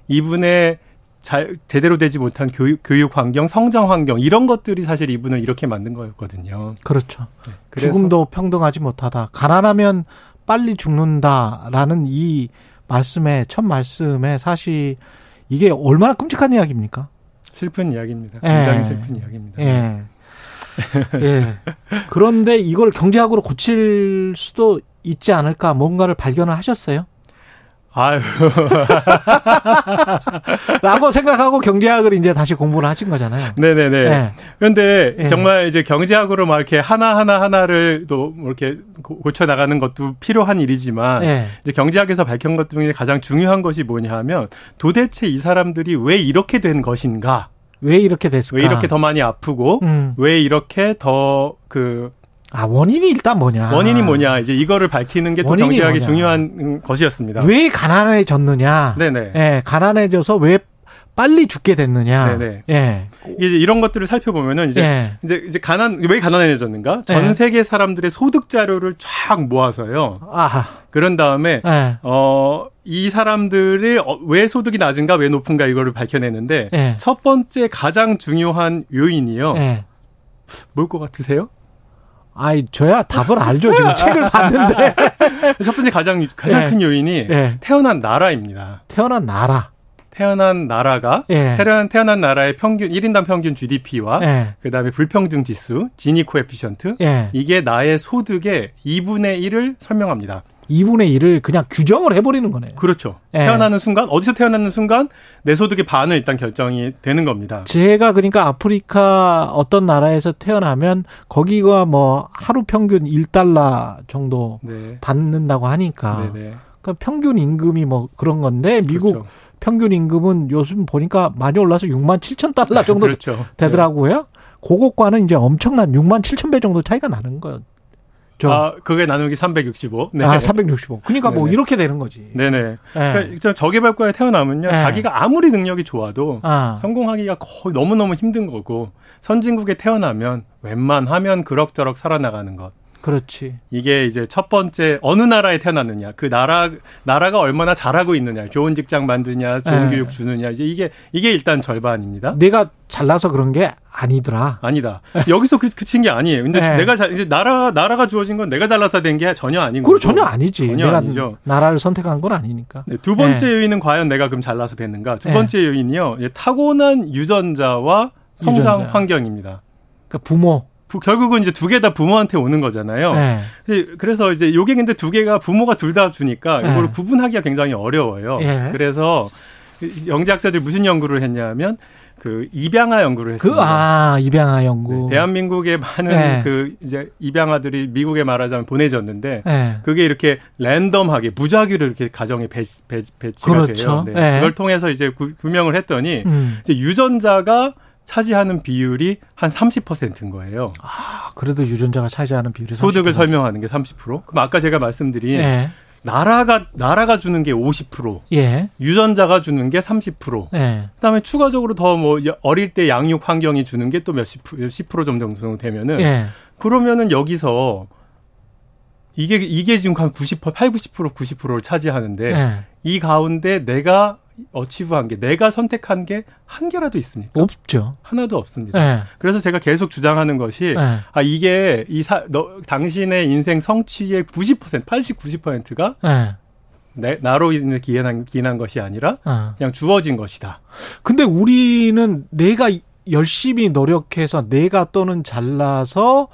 이분의 잘 제대로 되지 못한 교육 교육 환경, 성장 환경 이런 것들이 사실 이분을 이렇게 만든 거였거든요. 그렇죠. 네, 죽음도 평등하지 못하다. 가난하면 빨리 죽는다라는 이 말씀에 첫 말씀에 사실 이게 얼마나 끔찍한 이야기입니까? 슬픈 이야기입니다. 굉장히 예. 슬픈 이야기입니다. 예. 예. 그런데 이걸 경제학으로 고칠 수도 있지 않을까 뭔가를 발견을 하셨어요? 아유. 라고 생각하고 경제학을 이제 다시 공부를 하신 거잖아요. 네네네. 네. 그런데 네. 정말 이제 경제학으로 막 이렇게 하나하나 하나를 또뭐 이렇게 고쳐 나가는 것도 필요한 일이지만 네. 이제 경제학에서 밝힌 것 중에 가장 중요한 것이 뭐냐 하면 도대체 이 사람들이 왜 이렇게 된 것인가? 왜 이렇게 됐을까? 왜 이렇게 더 많이 아프고 음. 왜 이렇게 더그 아 원인이 일단 뭐냐? 원인이 뭐냐? 이제 이거를 밝히는 게 또 경제학이 뭐냐? 중요한 것이었습니다. 왜 가난해졌느냐? 네네. 예, 가난해져서 왜 빨리 죽게 됐느냐? 네네. 예. 이제 이런 것들을 살펴보면은 이제 예. 이제 이제 가난 왜 가난해졌는가? 전 예. 세계 사람들의 소득 자료를 쫙 모아서요. 아하. 그런 다음에 예. 어이 사람들의 어, 왜 소득이 낮은가 왜 높은가 이거를 밝혀내는데 예. 첫 번째 가장 중요한 요인이요. 예. 뭘것 같으세요? 아이, 저야 답을 알죠. 지금 책을 봤는데. 첫 번째 가장, 가장 예. 큰 요인이 예. 태어난 나라입니다. 태어난 나라. 태어난 나라가 예. 태어난 태어난 나라의 평균 1인당 평균 GDP와 예. 그다음에 불평등 지수, 지니 코에피션트 예. 이게 나의 소득의 2분의 1을 설명합니다. 2분의 1을 그냥 규정을 해버리는 거네요. 그렇죠. 예. 태어나는 순간, 어디서 태어나는 순간 내 소득의 반을 일단 결정이 되는 겁니다. 제가 그러니까 아프리카 어떤 나라에서 태어나면 거기가 뭐 하루 평균 1달러 정도 네. 받는다고 하니까. 네네. 그러니까 평균 임금이 뭐 그런 건데 미국 그렇죠. 평균 임금은 요즘 보니까 많이 올라서 6만 7천 달러 정도 그렇죠. 되더라고요. 네. 그것과는 이제 엄청난 6만 7천 배 정도 차이가 나는 거예요. 저. 아, 그게 나누기 365. 네. 아, 365. 그러니까 뭐 네네. 뭐 이렇게 되는 거지. 네네. 네. 그러니까 저개발과에 태어나면요. 네. 자기가 아무리 능력이 좋아도 아. 성공하기가 거의 너무너무 힘든 거고 선진국에 태어나면 웬만하면 그럭저럭 살아나가는 것. 그렇지. 이게 이제 첫 번째 어느 나라에 태어났느냐, 그 나라 나라가 얼마나 잘하고 있느냐, 좋은 직장 만드냐, 좋은 네. 교육 주느냐, 이제 이게 이게 일단 절반입니다. 내가 잘나서 그런 게 아니더라. 아니다. 여기서 그, 그친 게 아니에요. 근데 네. 내가 자, 이제 나라 나라가 주어진 건 내가 잘나서 된 게 전혀 아닌 거죠. 전혀 아니지. 전혀 아니죠. 나라를 선택한 건 아니니까. 네, 두 번째 네. 요인은 과연 내가 그럼 잘나서 됐는가? 두 네. 번째 요인이요. 타고난 유전자와 성장 유전자. 환경입니다. 그러니까 부모 결국은 이제 두 개 다 부모한테 오는 거잖아요. 네. 그래서 이제 요게 근데 두 개가 부모가 둘 다 주니까 네. 이걸 구분하기가 굉장히 어려워요. 네. 그래서 영재학자들이 무슨 연구를 했냐면 그 입양아 연구를 그, 했습니다. 그, 아, 입양아 연구. 네, 대한민국의 많은 네. 그 이제 입양아들이 미국에 말하자면 보내졌는데 네. 그게 이렇게 랜덤하게 무작위로 이렇게 가정에 배, 배, 배치가 그렇죠. 돼요. 네. 네. 그걸 통해서 이제 구, 구명을 했더니 음. 이제 유전자가 차지하는 비율이 한 30%인 거예요. 아, 그래도 유전자가 차지하는 비율이 소득을 30%. 설명하는 게 30%. 그럼 아까 제가 말씀드린 네. 나라가 나라가 주는 게 50%, 예. 유전자가 주는 게 30%. 예. 그다음에 추가적으로 더 뭐 어릴 때 양육 환경이 주는 게 또 몇십 몇십 프로 정도 되면은 예. 그러면은 여기서 이게 이게 지금 한 90%, 8, 90% 90%를 차지하는데 예. 이 가운데 내가 어치브한 게 내가 선택한 게 한 개라도 있습니까? 없죠. 하나도 없습니다. 네. 그래서 제가 계속 주장하는 것이 네. 아 이게 이 사, 너, 당신의 인생 성취의 90% 80, 90%가 네. 내, 나로 인해 기인한, 기인한 것이 아니라 어. 그냥 주어진 것이다. 근데 우리는 내가 열심히 노력해서 내가 또는 잘나서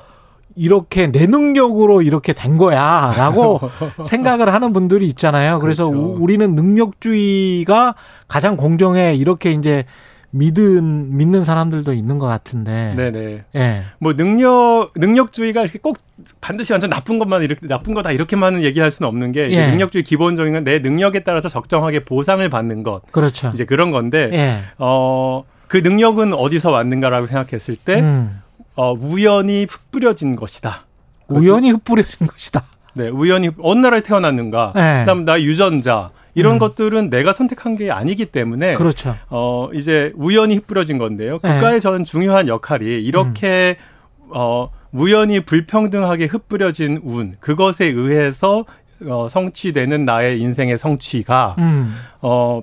이렇게 내 능력으로 이렇게 된 거야라고 생각을 하는 분들이 있잖아요. 그래서 그렇죠. 우리는 능력주의가 가장 공정해 이렇게 이제 믿은 믿는 사람들도 있는 것 같은데. 네네. 예. 뭐 능력 능력주의가 이렇게 꼭 반드시 완전 나쁜 것만 이렇게 나쁜 거다 이렇게만은 얘기할 수는 없는 게 예. 능력주의 기본적인 건 내 능력에 따라서 적정하게 보상을 받는 것. 그렇죠. 이제 그런 건데 예. 어그 능력은 어디서 왔는가라고 생각했을 때. 음. 어, 우연히 흩뿌려진 것이다. 우연히 흩뿌려진 것이다. 네, 우연히 어느 나라에 태어났는가. 네. 그다음 나 유전자 이런 음. 것들은 내가 선택한 게 아니기 때문에 그렇죠. 어 이제 우연히 흩뿌려진 건데요. 네. 국가의 네. 저는 중요한 역할이 이렇게 음. 어 우연히 불평등하게 흩뿌려진 운 그것에 의해서 어 성취되는 나의 인생의 성취가 음. 어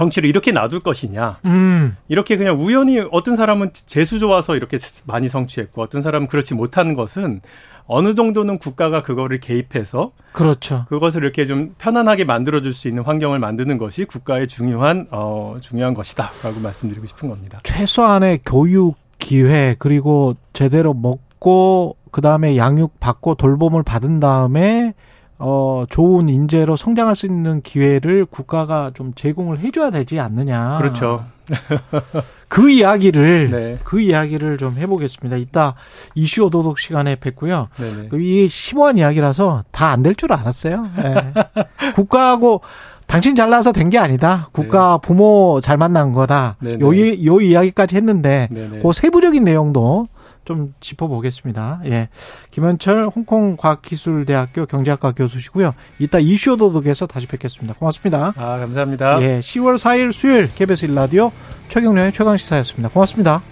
정치를 이렇게 놔둘 것이냐. 음. 이렇게 그냥 우연히 어떤 사람은 재수 좋아서 이렇게 많이 성취했고 어떤 사람은 그렇지 못한 것은 어느 정도는 국가가 그거를 개입해서 그렇죠. 그것을 이렇게 좀 편안하게 만들어 줄 수 있는 환경을 만드는 것이 국가의 중요한 어 중요한 것이다라고 말씀드리고 싶은 겁니다. 최소한의 교육 기회 그리고 제대로 먹고 그다음에 양육 받고 돌봄을 받은 다음에 어, 좋은 인재로 성장할 수 있는 기회를 국가가 좀 제공을 해줘야 되지 않느냐. 그렇죠. 그 이야기를 네. 그 이야기를 좀 해보겠습니다. 이따 이슈 오도독 시간에 뵙고요. 이게 심오한 이야기라서 다 안 될 줄 알았어요. 네. 국가하고 당신 잘나서 된 게 아니다. 국가 네. 부모 잘 만난 거다. 요, 요 이야기까지 했는데 네네. 그 세부적인 내용도 좀 짚어보겠습니다. 예. 김현철 홍콩 과학기술대학교 경제학과 교수시고요. 이따 이슈 도독에서 다시 뵙겠습니다. 고맙습니다. 아, 감사합니다. 예. 10월 4일 수요일 KBS 일라디오 최경련의 최강시사였습니다. 고맙습니다.